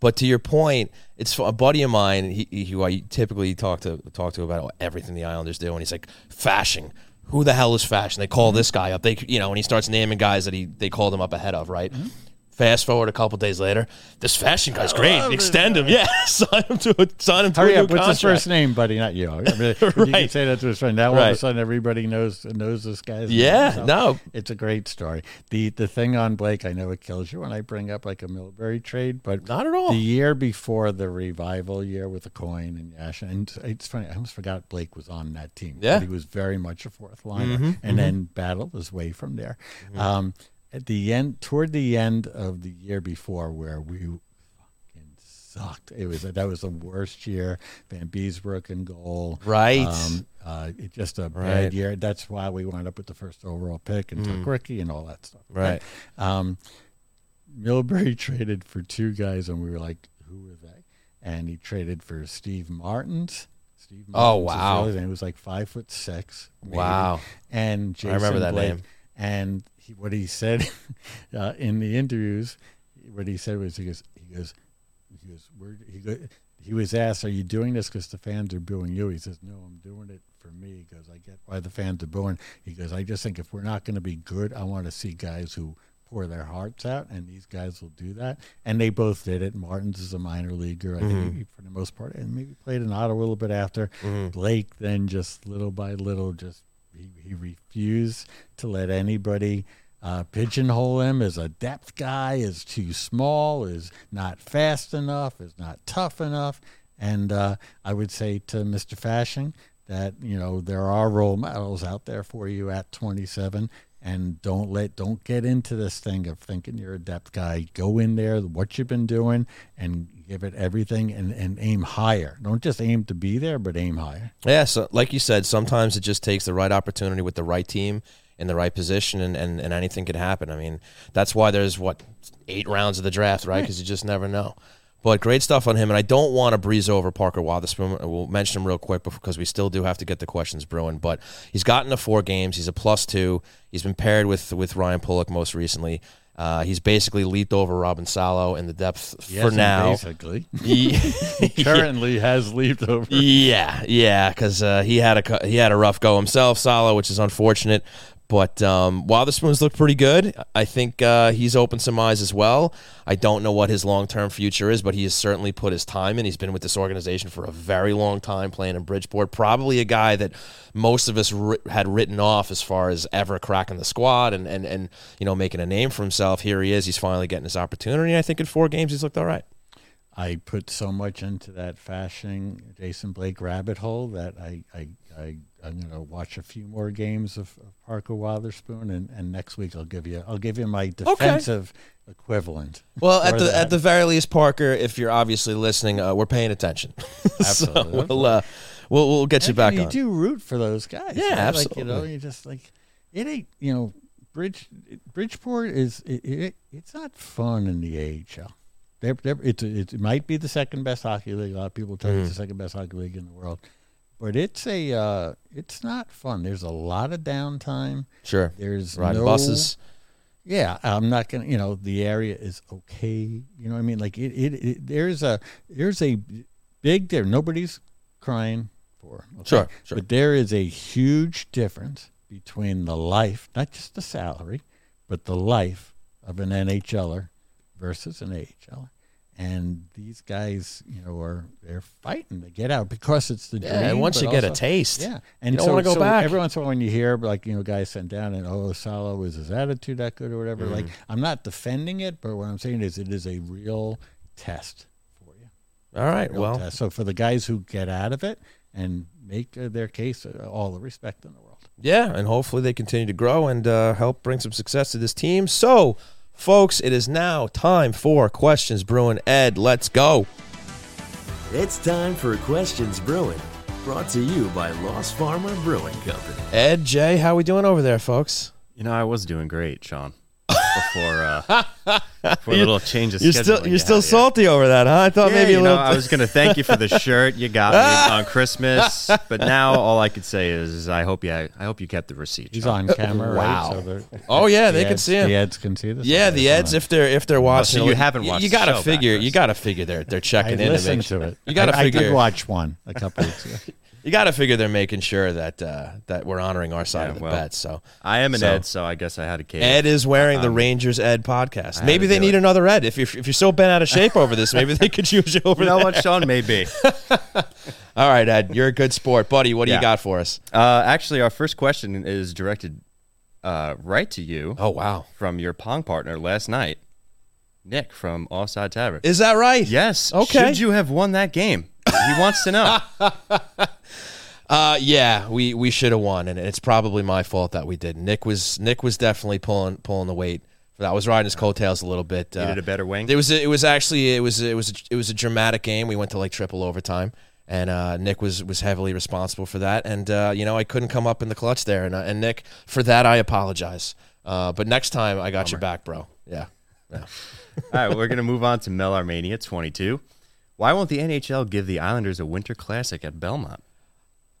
But to your point, it's a buddy of mine he, he, who I typically talk to talk to about everything the Islanders do, and he's like, "Fasching, who the hell is Fasching?" They call mm-hmm. this guy up. They you know, and he starts naming guys that he they called him up ahead of, right? Mm-hmm. Fast forward a couple days later, this Fasching guy's great. Extend him, yeah. sign him to a sign him to Hurry a new up! What's his contract. first name, buddy? Not you. I mean, if You can Right. say that to his friend. Now all of a Right. sudden, everybody knows knows this guy's name. Yeah, So no. it's a great story. the The thing on Blake, I know it kills you when I bring up like a Milbury trade, but Not at all. The year before the revival year with the coin and Yash, and it's funny. I almost forgot Blake was on that team. Yeah. Mm-hmm, but he was very much a fourth liner, and then battled his way from there. Um, at the end, toward the end of the year before, where we fucking sucked. It was that was the worst year. Vanbiesbrouck in goal. Right. Um, uh, it just a Right. bad year. That's why we wound up with the first overall pick and took Ricky and all that stuff. Mm. Right. Um, Milbury traded for two guys, and we were like, "Who are they?" And he traded for Steve Martins. Steve Oh, Martins is wow. and he was like five foot six. maybe. Wow. And Jason I remember that Blake, name. And he, what he said uh, in the interviews, what he said was, he goes, he goes, he goes, where, he go, he was asked, "Are you doing this because the fans are booing you?" He says, "No, I'm doing it for me." He goes, "I get why the fans are booing." He goes, "I just think if we're not going to be good, I want to see guys who pour their hearts out, and these guys will do that." And they both did it. Martins is a minor leaguer, I think, he, for the most part, and maybe played in Ottawa a little bit after. Blake then just little by little, just he, he refused to let anybody uh, pigeonhole him as a depth guy, is too small, is not fast enough, is not tough enough. And uh, I would say to Mr. Fasching that you know there are role models out there for you at 27, and don't let don't get into this thing of thinking you're a depth guy. Go in there, what you've been doing, and give it everything, and, and aim higher. Don't just aim to be there, but aim higher. Yeah, so like you said, sometimes it just takes the right opportunity with the right team in the right position, and, and, and anything could happen. I mean, that's why there's what eight rounds of the draft, right? Because you just never know. But great stuff on him, and I don't want to breeze over Parker Wotherspoon. We'll mention him real quick because we still do have to get the questions brewing. But he's gotten to four games. He's a plus two. He's been paired with with Ryan Pulock most recently. Uh, he's basically leaped over Robin Salo in the depth for now. basically. He- currently has leaped over. Yeah, yeah, because uh, he had a he had a rough go himself, Salo, which is unfortunate. But um, while the Spoons look pretty good, I think uh, he's opened some eyes as well. I don't know what his long term future is, but he has certainly put his time in. He's been with this organization for a very long time, playing in Bridgeport. Probably a guy that most of us ri- had written off as far as ever cracking the squad and, and, and you know making a name for himself. Here he is. He's finally getting his opportunity. I think in four games he's looked all right. I put so much into that Fasching Jason Blake rabbit hole that I, I, I I'm gonna watch a few more games of, of Parker Wotherspoon and, and next week I'll give you I'll give you my defensive equivalent. Well, at the that. at the very least, Parker, if you're obviously listening, uh, we're paying attention. so Absolutely. we'll, uh, we'll we'll get you And back you on. do root for those guys. Yeah, right? Like you know, absolutely. you just like it ain't you know Bridge Bridgeport is it, it it's not fun in the AHL. They're, they're, it's, it might be the second best hockey league. A lot of people tell you Mm. it's the second best hockey league in the world, but it's a uh, it's not fun. There's a lot of downtime. Sure. There's Riding no, buses. Yeah, I'm not gonna. You know, the area is okay. You know, what I mean, like it. It, it there's a there's a big there. Nobody's crying for. okay? Sure, sure. But there is a huge difference between the life, not just the salary, but the life of an NHLer versus an AHLer. And these guys, you know, are they're fighting to get out because it's the Yeah, and dream, once you get a taste, yeah, and you don't so, wanna go so back. Every once in a while, when you hear like you know guys sent down and oh Salo was his attitude that good or whatever, like Mm. I'm not defending it, but what I'm saying is it is a real test for you. All right. Well, test. so for the guys who get out of it and make uh, their case, uh, all the respect in the world. Yeah, and hopefully they continue to grow and uh, help bring some success to this team. So, folks, it is now time for questions brewing. Ed, let's go. It's time for Questions Brewing, brought to you by Lost Farmer Brewing Company. Ed, Jay, how we doing over there, folks? You know, I was doing great, Sean. Before uh, for a little change of You're scheduling. still you're still had here. salty over that, huh? I thought Yeah, maybe you a know, little. I was going to thank you for the shirt you got me on Christmas, but now all I could say is I hope you I hope you kept the receipt. He's on camera, Wow. right? So Oh, yeah, the they can ads- see him. The ads can see this. yeah, the ads if they're if they're watching, so you haven't watched You gotta figure. You gotta figure they're they're I checking in. to, to it. You gotta I, I did watch one a couple weeks ago. You gotta figure they're making sure that uh, that we're honoring our side Yeah, of the well, bet. So I am an So- Ed, so I guess I had a cave. Ed is wearing the Um, Rangers Ed podcast. Maybe they need it. another Ed. If you're if you're so bent out of shape over this, maybe they could use you over you know there. what, Sean? Maybe. All right, Ed, you're a good sport, buddy. What do you got for us? Uh, actually, our first question is directed uh, right to you Oh wow, from your Pong partner last night, Nick from Offside Tavern. is that right? yes. Okay. Should you have won that game? He wants to know. Uh, yeah, we we should have won, and it's probably my fault that we didn't. Nick was Nick was definitely pulling pulling the weight. For that. I was riding his coattails a little bit. Uh, Needed a better wing. It was it was actually it was it was a, it was a dramatic game. We went to like triple overtime, and uh, Nick was was heavily responsible for that. And uh, you know I couldn't come up in the clutch there, and uh, and Nick for that I apologize. Uh, but next time I got your back, bro. Yeah. yeah. All right, we're going to move on to Mel Armenia, 22. Why won't the NHL give the Islanders a Winter Classic at Belmont?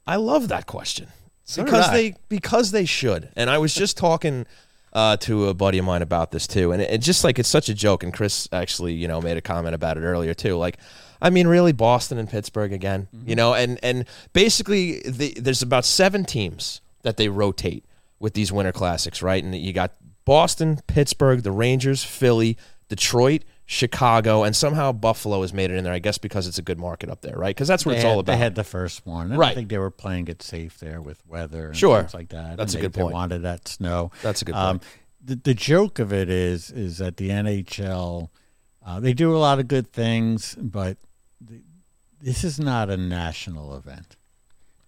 I love that question So because they because they should. And I was just talking uh, to a buddy of mine about this too, and it, it just like it's such a joke. And Chris actually, you know, made a comment about it earlier too. Like, I mean, really, Boston and Pittsburgh again, you know, and and basically the, there's about seven teams that they rotate with these Winter Classics, right? And you got Boston, Pittsburgh, the Rangers, Philly, Detroit. Chicago and somehow Buffalo has made it in there. I guess because it's a good market up there, right? Because that's what They it's had, all about. They had the first one. And I think they were playing it safe there with weather and Sure. things like that. That's and a they, good point. They wanted that snow. That's a good point. Um, the, the joke of it is is that the NHL uh, they do a lot of good things, but the, this is not a national event.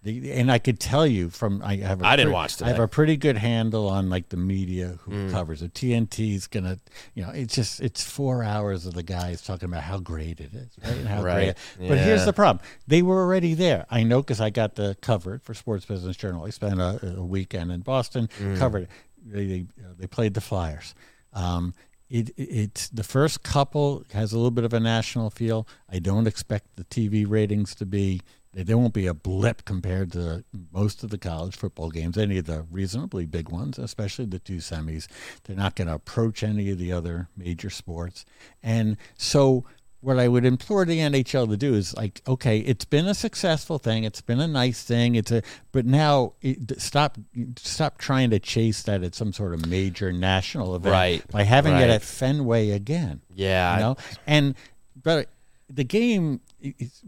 The, and I could tell you from I have a I didn't pretty- watch I have a pretty good handle on like the media who Mm. covers it. TNT is gonna, you know, it's just it's four hours of the guys talking about how great it is, right? And how Right. great. But here's the problem: they were already there. I know because I got to cover it for Sports Business Journal. I spent a, a weekend in Boston, Mm. covered it. They they, they played the Flyers. Um, it, it it's the first couple has a little bit of a national feel. I don't expect the TV ratings to be. They, there won't be a blip compared to most of the college football games, any of the reasonably big ones, especially the two semis. They're not going to approach any of the other major sports, and so what I would implore the NHL to do is like, okay, it's been a successful thing, it's been a nice thing, it's a, but now it, stop, stop trying to chase that at some sort of major national event Right, by having right. it at Fenway again. Yeah, you know, and but the game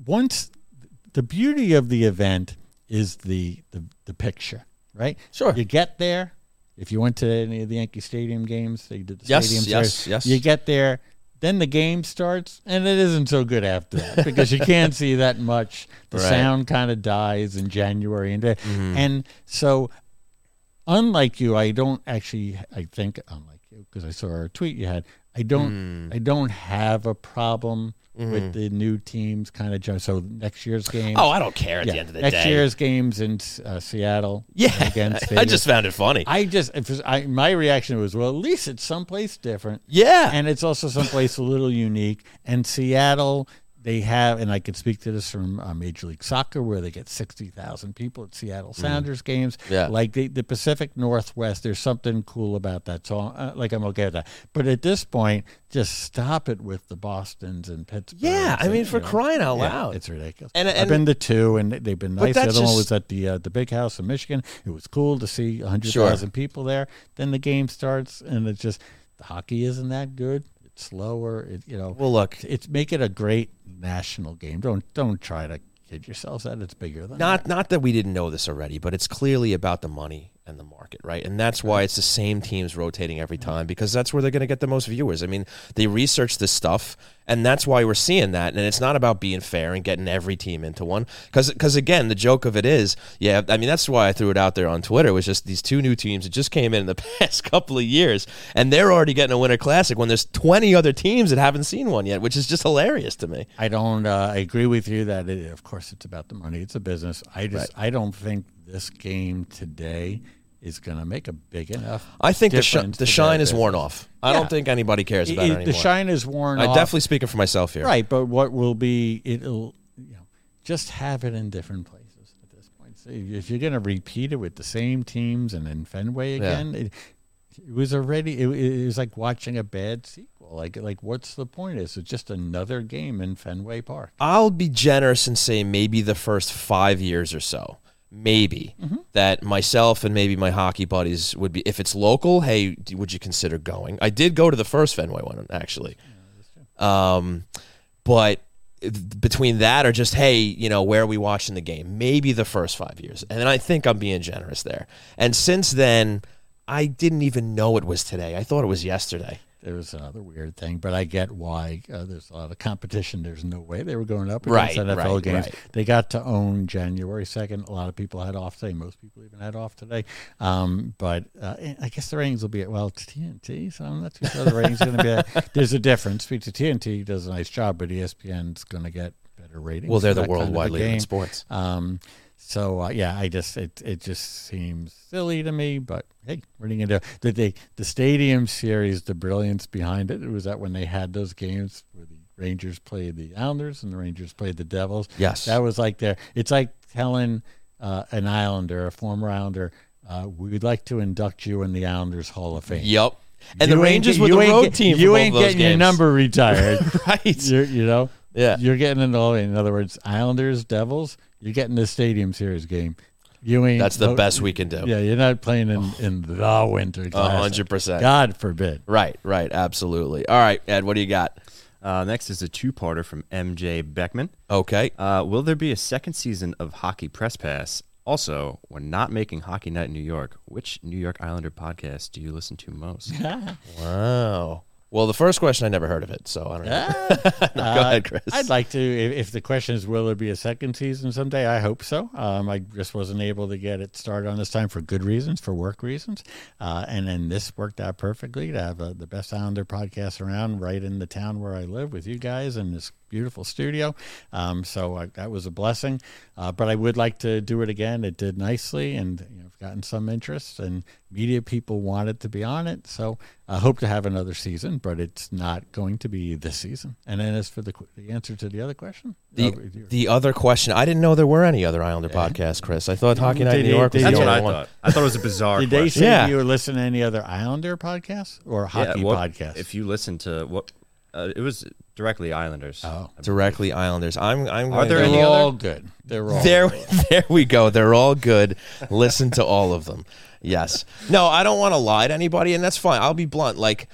once the beauty of the event is the the, the picture, right? Sure. you get there. If you went to any of the Yankee Stadium games, they did the Yes, stadium yes, series, yes. You get there, then the game starts, and it isn't so good after that because you can't see that much. The Right. Mm-hmm. sound kind of dies in January, and and so unlike you, I don't actually. I think unlike you because I saw a tweet you had. I don't I don't have a problem Mm-hmm. with the new teams kind of jump. So next year's game. Oh, I don't care at yeah, the end of the next day. Next year's games in uh, Seattle. yeah, against I just found it funny. I just if it's- I, my reaction was well at least it's someplace different. yeah, and it's also someplace a little unique. And Seattle, they have, and I could speak to this from uh, Major League Soccer, where they get sixty thousand people at Seattle Sounders games. Mm. Yeah. like the, the Pacific Northwest, there's something cool about that. So, uh, like, I'm okay with that. But at this point, just stop it with the Boston's and Pittsburgh. Yeah, I mean, for crying out loud. it's ridiculous. And- I've been to two, and they've been nice. The other one was at the uh, the big house in Michigan. It was cool to see hundred thousand people there. Then the game starts, and it's just the hockey isn't that good. Slower. It, you know, well, look, it's make it a great national game. Don't don't try to kid yourselves that it's bigger than not not that we didn't know this already, but it's clearly about the money and the market, right? And that's why it's the same teams rotating every time because that's where they're going to get the most viewers. I mean, they research this stuff, and that's why we're seeing that. And it's not about being fair and getting every team into one because again, the joke of it is, yeah, I mean that's why I threw it out there on Twitter was just these two new teams that just came in in the past couple of years, and they're already getting a Winter Classic when there's 20 other teams that haven't seen one yet, which is just hilarious to me. I don't. Uh, I agree with you that it, of course it's about the money. It's a business. I just I don't think this game today is going to make a big enough. I think the, the shine is worn off. I Yeah. don't think anybody cares about it, It- anymore. the shine is worn off I'm off. definitely speaking for myself here. Right, but what will be it'll you know just have it in different places at this point. So if you're going to repeat it with the same teams and then Fenway Yeah. again, it, it was already it, it was like watching a bad sequel. Like like what's the point? Is it just another game in Fenway Park? I'll be generous and say maybe the first five years or so, maybe Mm-hmm. that myself and maybe my hockey buddies would be. If it's local, hey, would you consider going? I did go to the first Fenway one actually, um, but between that or just hey, you know, where are we watching the game? Maybe the first five years, and then I think I'm being generous there. And since then, I didn't even know it was today. I thought it was yesterday. There was another weird thing, but I get why uh, there's a lot of competition. There's no way they were going up Right, against NFL right, games. right. They got to own January second. A lot of people had off today. Most people even had off today. Um, but uh, I guess the ratings will be at well TNT, so I'm not too sure the ratings are going to be. That. There's a difference. TNT does a nice job, but ESPN's going to get better ratings. Well, they're the that kind of a worldwide leader in sports. Um, so uh, yeah, I just it it just seems silly to me. But hey, what are you gonna do? The the, the stadium series, the brilliance behind it, was that when they had those games where the Rangers played the Islanders and the Rangers played the Devils. Yes. that was like their. It's like telling uh, an Islander, a former Islander, uh, we'd like to induct you in the Islanders Hall of Fame. Yep. And the You ain't Rangers were the road get- team. You ain't getting your number retired. right. You're, you know, Yeah. you're getting in all. In other words, Islanders, Devils, you're getting the Stadium Series game. You ain't. That's the no- best we can do. Yeah, you're not playing in, in the Winter A hundred percent. God forbid. Right, right, absolutely. All right, Ed, what do you got? Uh, next is a two-parter from MJ Beckman. Okay. Uh, will there be a second season of Hockey Press Pass? Also, when not making Hockey Night in New York, which New York Islander podcast do you listen to most? Wow. Well, the first question I never heard of it, so I don't know. no, go ahead, Chris. Uh, I'd like to. If, if the question is, will there be a second season someday? I hope so. Um, I just wasn't able to get it started on this time for good reasons, for work reasons, uh, and then this worked out perfectly to have uh, the best Islander podcast around right in the town where I live with you guys and this beautiful studio. Um, so uh, that was a blessing. Uh, but I would like to do it again. It did nicely, and you know, I've gotten some interest, and media people wanted to be on it. So I hope to have another season, but it's not going to be this season. And then as for the, the answer to the other question, the, Oh, the other question, I didn't know there were any other Islander podcasts, Chris. I thought Hockey Night in New York was did the That's they- what only I one. thought. I thought it was a bizarre did they say Yeah. you were listening to any other Islander podcasts or Yeah, hockey what- podcasts? If you listen to what, uh, it was directly Islanders. oh, Directly Islanders. I'm. I'm. Are there any they're other- all good. They're all There, good. there we go. They're all good. Listen to all of them. Yes. No, I don't want to lie to anybody, and that's fine. I'll be blunt. Like,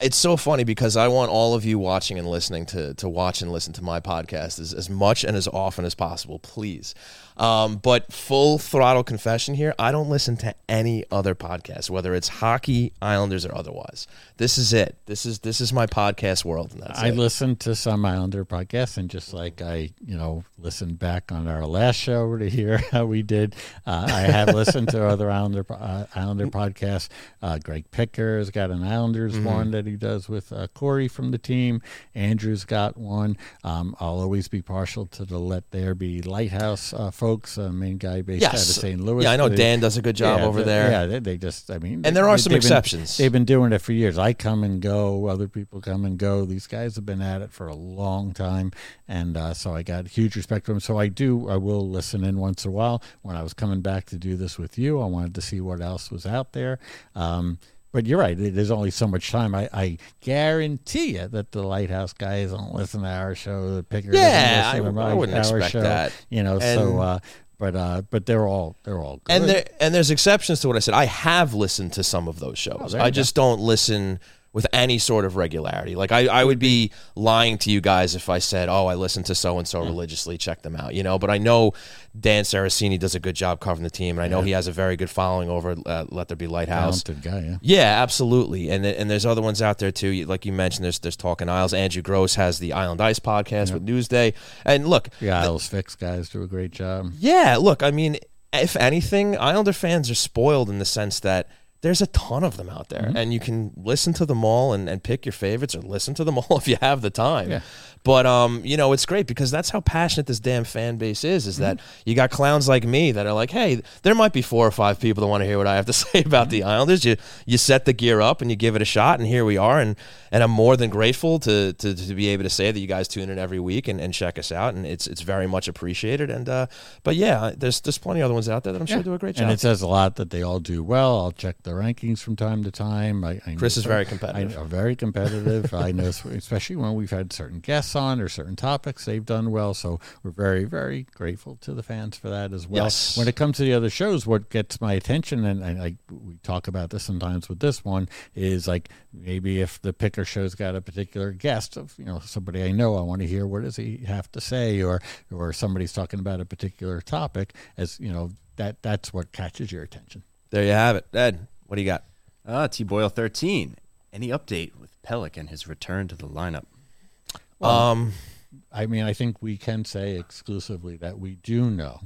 it's so funny because I want all of you watching and listening to to watch and listen to my podcast as, as much and as often as possible. Please. Um, but full throttle confession here, I don't listen to any other podcast, whether it's hockey, Islanders, or otherwise. This is it. This is this is my podcast world, and that's I it. listen to some Islander podcasts, and just like I, you know, listened back on our last show to hear how we did, uh, I have listened to other Islander uh, Islander podcasts. Uh, Greg Picker's got an Islanders Mm-hmm. one that he does with uh, Corey from the team. Andrew's got one. Um, I'll always be partial to the Let There Be Lighthouse uh, folks, uh, main guy based out of St. Louis. Yeah, I know They- Dan does a good job yeah, over they- there. Yeah, they, they just, I mean, And there are some they've been- exceptions. they've been doing it for years. I come and go, other people come and go. These guys have been at it for a long time, and uh, so I got huge respect for them. So I do, I will listen in once in a while. When I was coming back to do this with you, I wanted to see what else was out there. Um, but you're right. There's only so much time. I, I guarantee you that the Lighthouse guys don't listen to our show. The Picker doesn't Yeah, I- to I wouldn't expect show, that. You know, And- so. Uh, but uh, but they're all they're all good. and there and there's exceptions to what I said. I have listened to some of those shows. Oh, I go. just don't listen with any sort of regularity. Like I, I would be lying to you guys if I said, "Oh, I listen to so and so religiously. Check them out." You know, but I know Dan Saraceni does a good job covering the team, and I know he has a very good following over uh, Let There Be Lighthouse. talented guy. Yeah. Yeah, absolutely, and and there's other ones out there too. Like you mentioned, there's there's Talking Isles. Andrew Gross has the Island Ice podcast with Newsday, and look, The Isles Fix guys do a great job. yeah, look, I mean, if anything, Islander fans are spoiled in the sense that there's a ton of them out there, Mm-hmm. and you can listen to them all and, and pick your favorites or listen to them all if you have the time. Yeah. But um, you know, it's great because that's how passionate this damn fan base is. Is Mm-hmm. that you got clowns like me that are like, hey, there might be four or five people that want to hear what I have to say about the Islanders. You you set the gear up and you give it a shot, and here we are. And and I'm more than grateful to to, to be able to say that you guys tune in every week and, and check us out, and it's it's very much appreciated. And uh, but yeah, there's there's plenty of other ones out there that I'm sure do a great job. And it says a lot that they all do well. I'll check the rankings from time to time. I, I Chris is very competitive. I very competitive. I know, especially when we've had certain guests on or certain topics, they've done well. So we're very, very grateful to the fans for that as well. Yes. When it comes to the other shows, what gets my attention, and I, I we talk about this sometimes with this one, is like maybe if the picker show's got a particular guest of you know somebody I know, I want to hear what does he have to say, or or somebody's talking about a particular topic, as you know that that's what catches your attention. there you have it, Ed. What do you got? Ah, T Boyle 13. Any update with Pelech and his return to the lineup? Um, I mean, I think we can say exclusively that we do know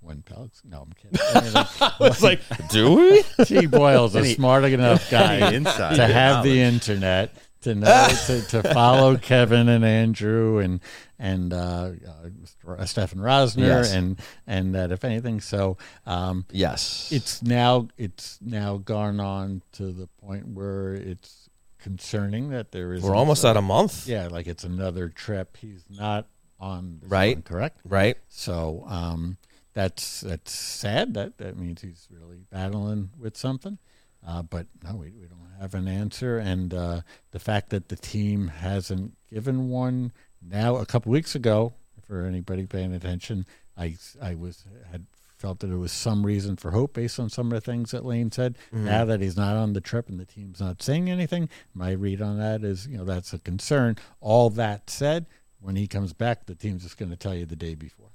when Pelech's. No, I'm kidding. it's like, do we? T. Boyle's a smart enough guy Any to have the internet to know to, to follow Kevin and Andrew and and uh, uh, Stefen Rosner Yes. and and that if anything, so um, yes. it's now it's now gone on to the point where it's concerning that there is We're almost at a month, yeah like it's another trip. He's not on Right. one, correct? right? So um, that's that's sad. That that means he's really battling with something. Uh, but no, we, we don't have an answer. And uh, the fact that the team hasn't given one now, a couple weeks ago, for anybody paying attention, I I was had felt that there was some reason for hope based on some of the things that Lane said. Mm-hmm. Now that he's not on the trip and the team's not saying anything, my read on that is you know that's a concern. All that said, when he comes back, the team's just going to tell you the day before.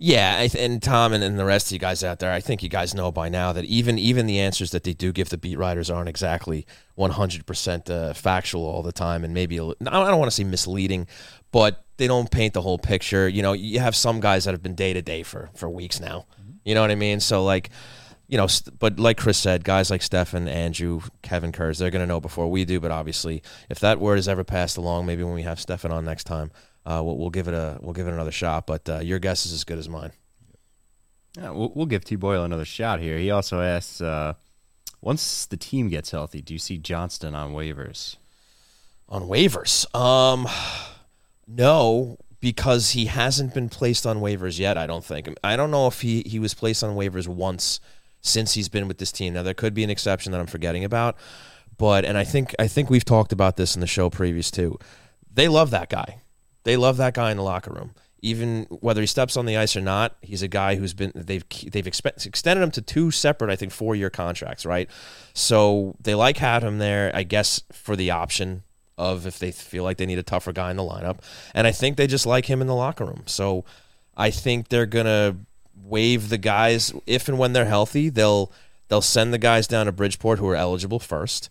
Yeah, and Tom and, and the rest of you guys out there, I think you guys know by now that even even the answers that they do give the beat writers aren't exactly 100% uh, factual all the time, and maybe I don't want to say misleading, but they don't paint the whole picture. You know, you have some guys that have been day to day for for weeks now. You know what I mean? So like, you know, but like Chris said, guys like Stefen, Andrew, Kevin Kurz, they're going to know before we do. But obviously, if that word is ever passed along, maybe when we have Stefen on next time, uh, we'll, we'll give it a we'll give it another shot. But uh, your guess is as good as mine. Yeah, we'll, we'll give T Boyle another shot here. He also asks, uh, once the team gets healthy, do you see Johnston on waivers? on waivers. Um, no, because he hasn't been placed on waivers yet. I don't think. I don't know if he he was placed on waivers once since he's been with this team. Now there could be an exception that I'm forgetting about, but and I think I think we've talked about this in the show previous too. They love that guy. They love that guy in the locker room. Even whether he steps on the ice or not, he's a guy who's been they've they've expe- extended him to two separate, I think, four year contracts, right? So they like having him there, I guess, for the option of if they feel like they need a tougher guy in the lineup, and I think they just like him in the locker room. So I think they're gonna waive the guys if and when they're healthy. They'll they'll send the guys down to Bridgeport who are eligible first.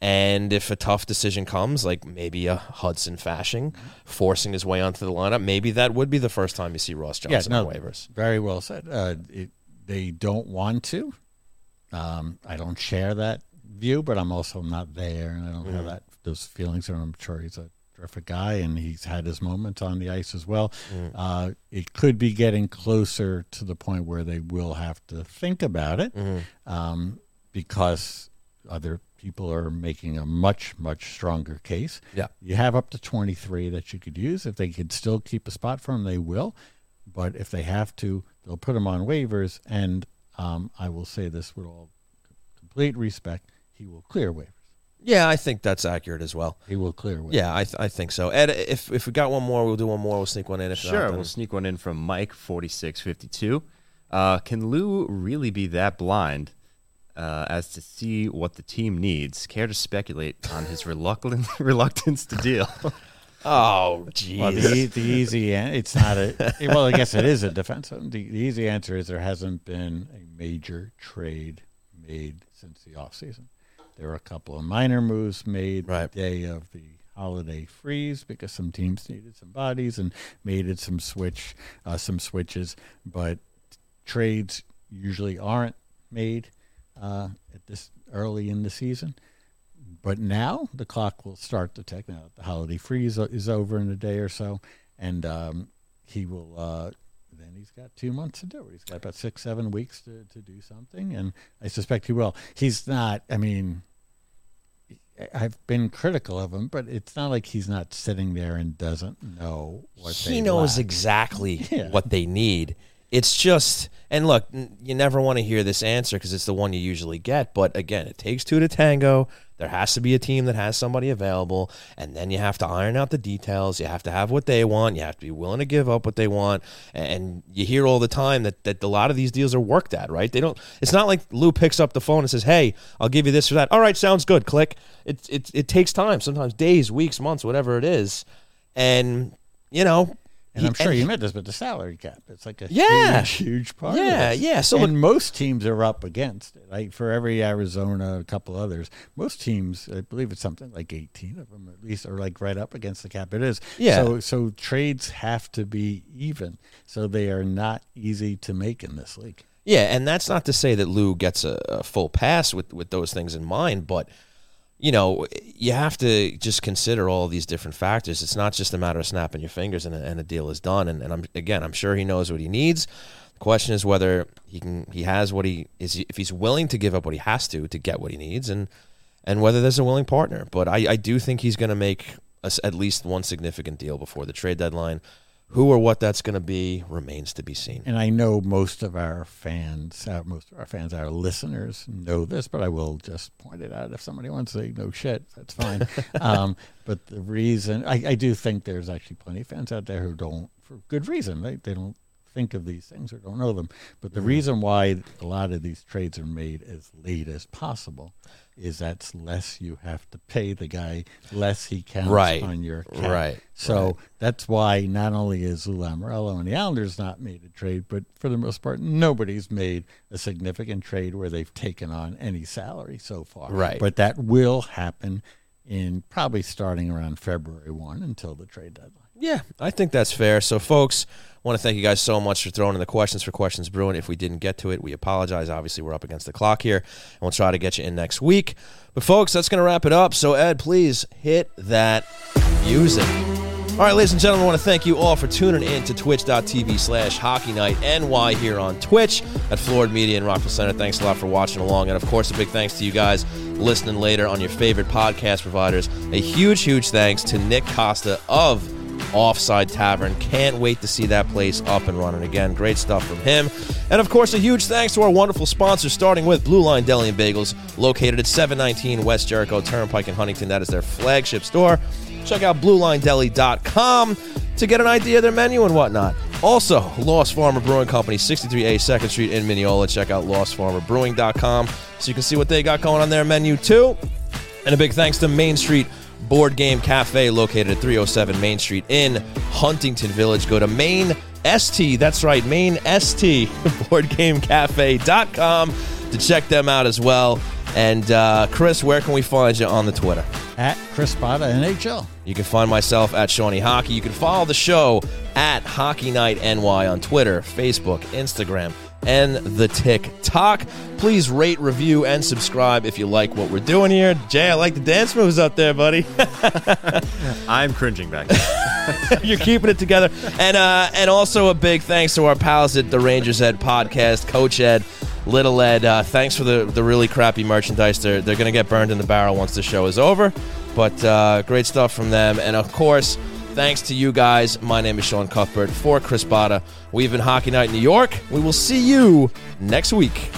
And if a tough decision comes, like maybe a Hudson Fasching forcing his way onto the lineup, maybe that would be the first time you see Ross Johnston yeah, no, on waivers. Very well said. Uh, it, they don't want to. Um, I don't share that view, but I'm also not there, and I don't have that those feelings. And I'm sure he's a terrific guy, and he's had his moments on the ice as well. Uh, it could be getting closer to the point where they will have to think about it, um, because other people are making a much much stronger case. Yeah. You have up to 23 that you could use. If they could still keep a spot for him, they will. But if they have to, they'll put him on waivers. And um, I will say this with all complete respect: he will clear waivers. Yeah, I think that's accurate as well. He will clear waivers. Yeah, I, th- I think so. Ed, if if we got one more, we'll do one more. We'll sneak one in. If Sure, not, then- we'll sneak one in from Mike forty six fifty two. Uh, can Lou really be that blind uh, as to see what the team needs? Care to speculate on his reluctant reluctance to deal? Oh, jeez. Well, the, the easy an- it's not a well. I guess it is a defense. The, the easy answer is there hasn't been a major trade made since the offseason. There were a couple of minor moves made Right. the day of the holiday freeze because some teams needed some bodies and made it some switch uh, some switches, but trades usually aren't made uh, at this early in the season. But now the clock will start to tick. Now the holiday freeze is over in a day or so, and um, he will. Uh, then he's got two months to do it. He's got about six, seven weeks to, to do something, and I suspect he will. He's not. I mean, I've been critical of him, but it's not like he's not sitting there and doesn't know what he knows lack. exactly Yeah. what they need. It's just, and look, you never want to hear this answer because it's the one you usually get. But again, it takes two to tango. There has to be a team that has somebody available, and then you have to iron out the details. You have to have what they want. You have to be willing to give up what they want. And you hear all the time that, that a lot of these deals are worked at, right? They don't. It's not like Lou picks up the phone and says, "Hey, I'll give you this or that." All right, sounds good. Click. It it it takes time. Sometimes days, weeks, months, whatever it is, and you know. And he- I'm sure you meant this, but the salary cap, it's like a Yeah. huge, huge part Yeah, yeah. So and look- most teams are up against it. Like for every Arizona, a couple others, most teams, I believe it's something like 18 of them at least, are like right up against the cap. It is. Yeah. So, so trades have to be even. So they are not easy to make in this league. Yeah, and that's not to say that Lou gets a, a full pass with, with those things in mind, but you know, you have to just consider all these different factors. It's not just a matter of snapping your fingers and a, and a deal is done. And, and I'm again, I'm sure he knows what he needs. The question is whether he can, he has what he is, if he's willing to give up what he has to to get what he needs, and and whether there's a willing partner. But I, I do think he's going to make a at least one significant deal before the trade deadline. Who or what that's going to be remains to be seen. And I know most of our fans, uh, most of our fans, our listeners know this, but I will just point it out. If somebody wants to say no shit, that's fine. um, but the reason I, I do think there's actually plenty of fans out there who don't, for good reason, they they don't think of these things or don't know them. But the mm-hmm. reason why a lot of these trades are made as late as possible is that's less you have to pay the guy, less he counts Right. on your cap. Right. So Right. that's why not only is Lamoriello and the Islanders not made a trade, but for the most part, nobody's made a significant trade where they've taken on any salary so far. Right. But that will happen in probably starting around February 1 until the trade deadline. Yeah, I think that's fair. So, folks, want to thank you guys so much for throwing in the questions for Questions Brewing. If we didn't get to it, we apologize. Obviously, we're up against the clock here, and we'll try to get you in next week. But, folks, that's going to wrap it up. So, Ed, please hit that music. All right, ladies and gentlemen, I want to thank you all for tuning in to twitch.tv slash hockey night NY here on Twitch at Florida Media and Rockville Centre. Thanks a lot for watching along. And of course, a big thanks to you guys listening later on your favorite podcast providers. A huge, huge thanks to Nick Costa of Offside Tavern. Can't wait to see that place up and running again. Great stuff from him. And of course, a huge thanks to our wonderful sponsors, starting with Blue Line Deli and Bagels, located at 719 West Jericho Turnpike in Huntington. That is their flagship store. Check out BlueLineDeli.com to get an idea of their menu and whatnot. Also, Lost Farmer Brewing Company, 63A 2nd Street in Mineola. Check out LostFarmerBrewing.com so you can see what they got going on their menu too. And a big thanks to Main Street Board Game Cafe, located at 307 Main Street in Huntington Village. Go to mainstreetbg.com ST, that's right, Maine ST, boardgamecafe.com to check them out as well. And uh, Chris, where can we find you on the Twitter? At Chris Botta NHL. You can find myself at Shawnee Hockey. You can follow the show at Hockey Night NY on Twitter, Facebook, Instagram, and the TikTok. Please rate, review, and subscribe if you like what we're doing here. Jay, I like the dance moves up there, buddy. I'm cringing back. You're keeping it together. And uh, and also a big thanks to our pals at the Rangers Ed podcast, Coach Ed, Little Ed. Uh, thanks for the, the really crappy merchandise. They're, they're going to get burned in the barrel once the show is over. But uh, great stuff from them. And of course, thanks to you guys. My name is Sean Cuthbert for Chris Botta. We've been Hockey Night in New York. We will see you next week.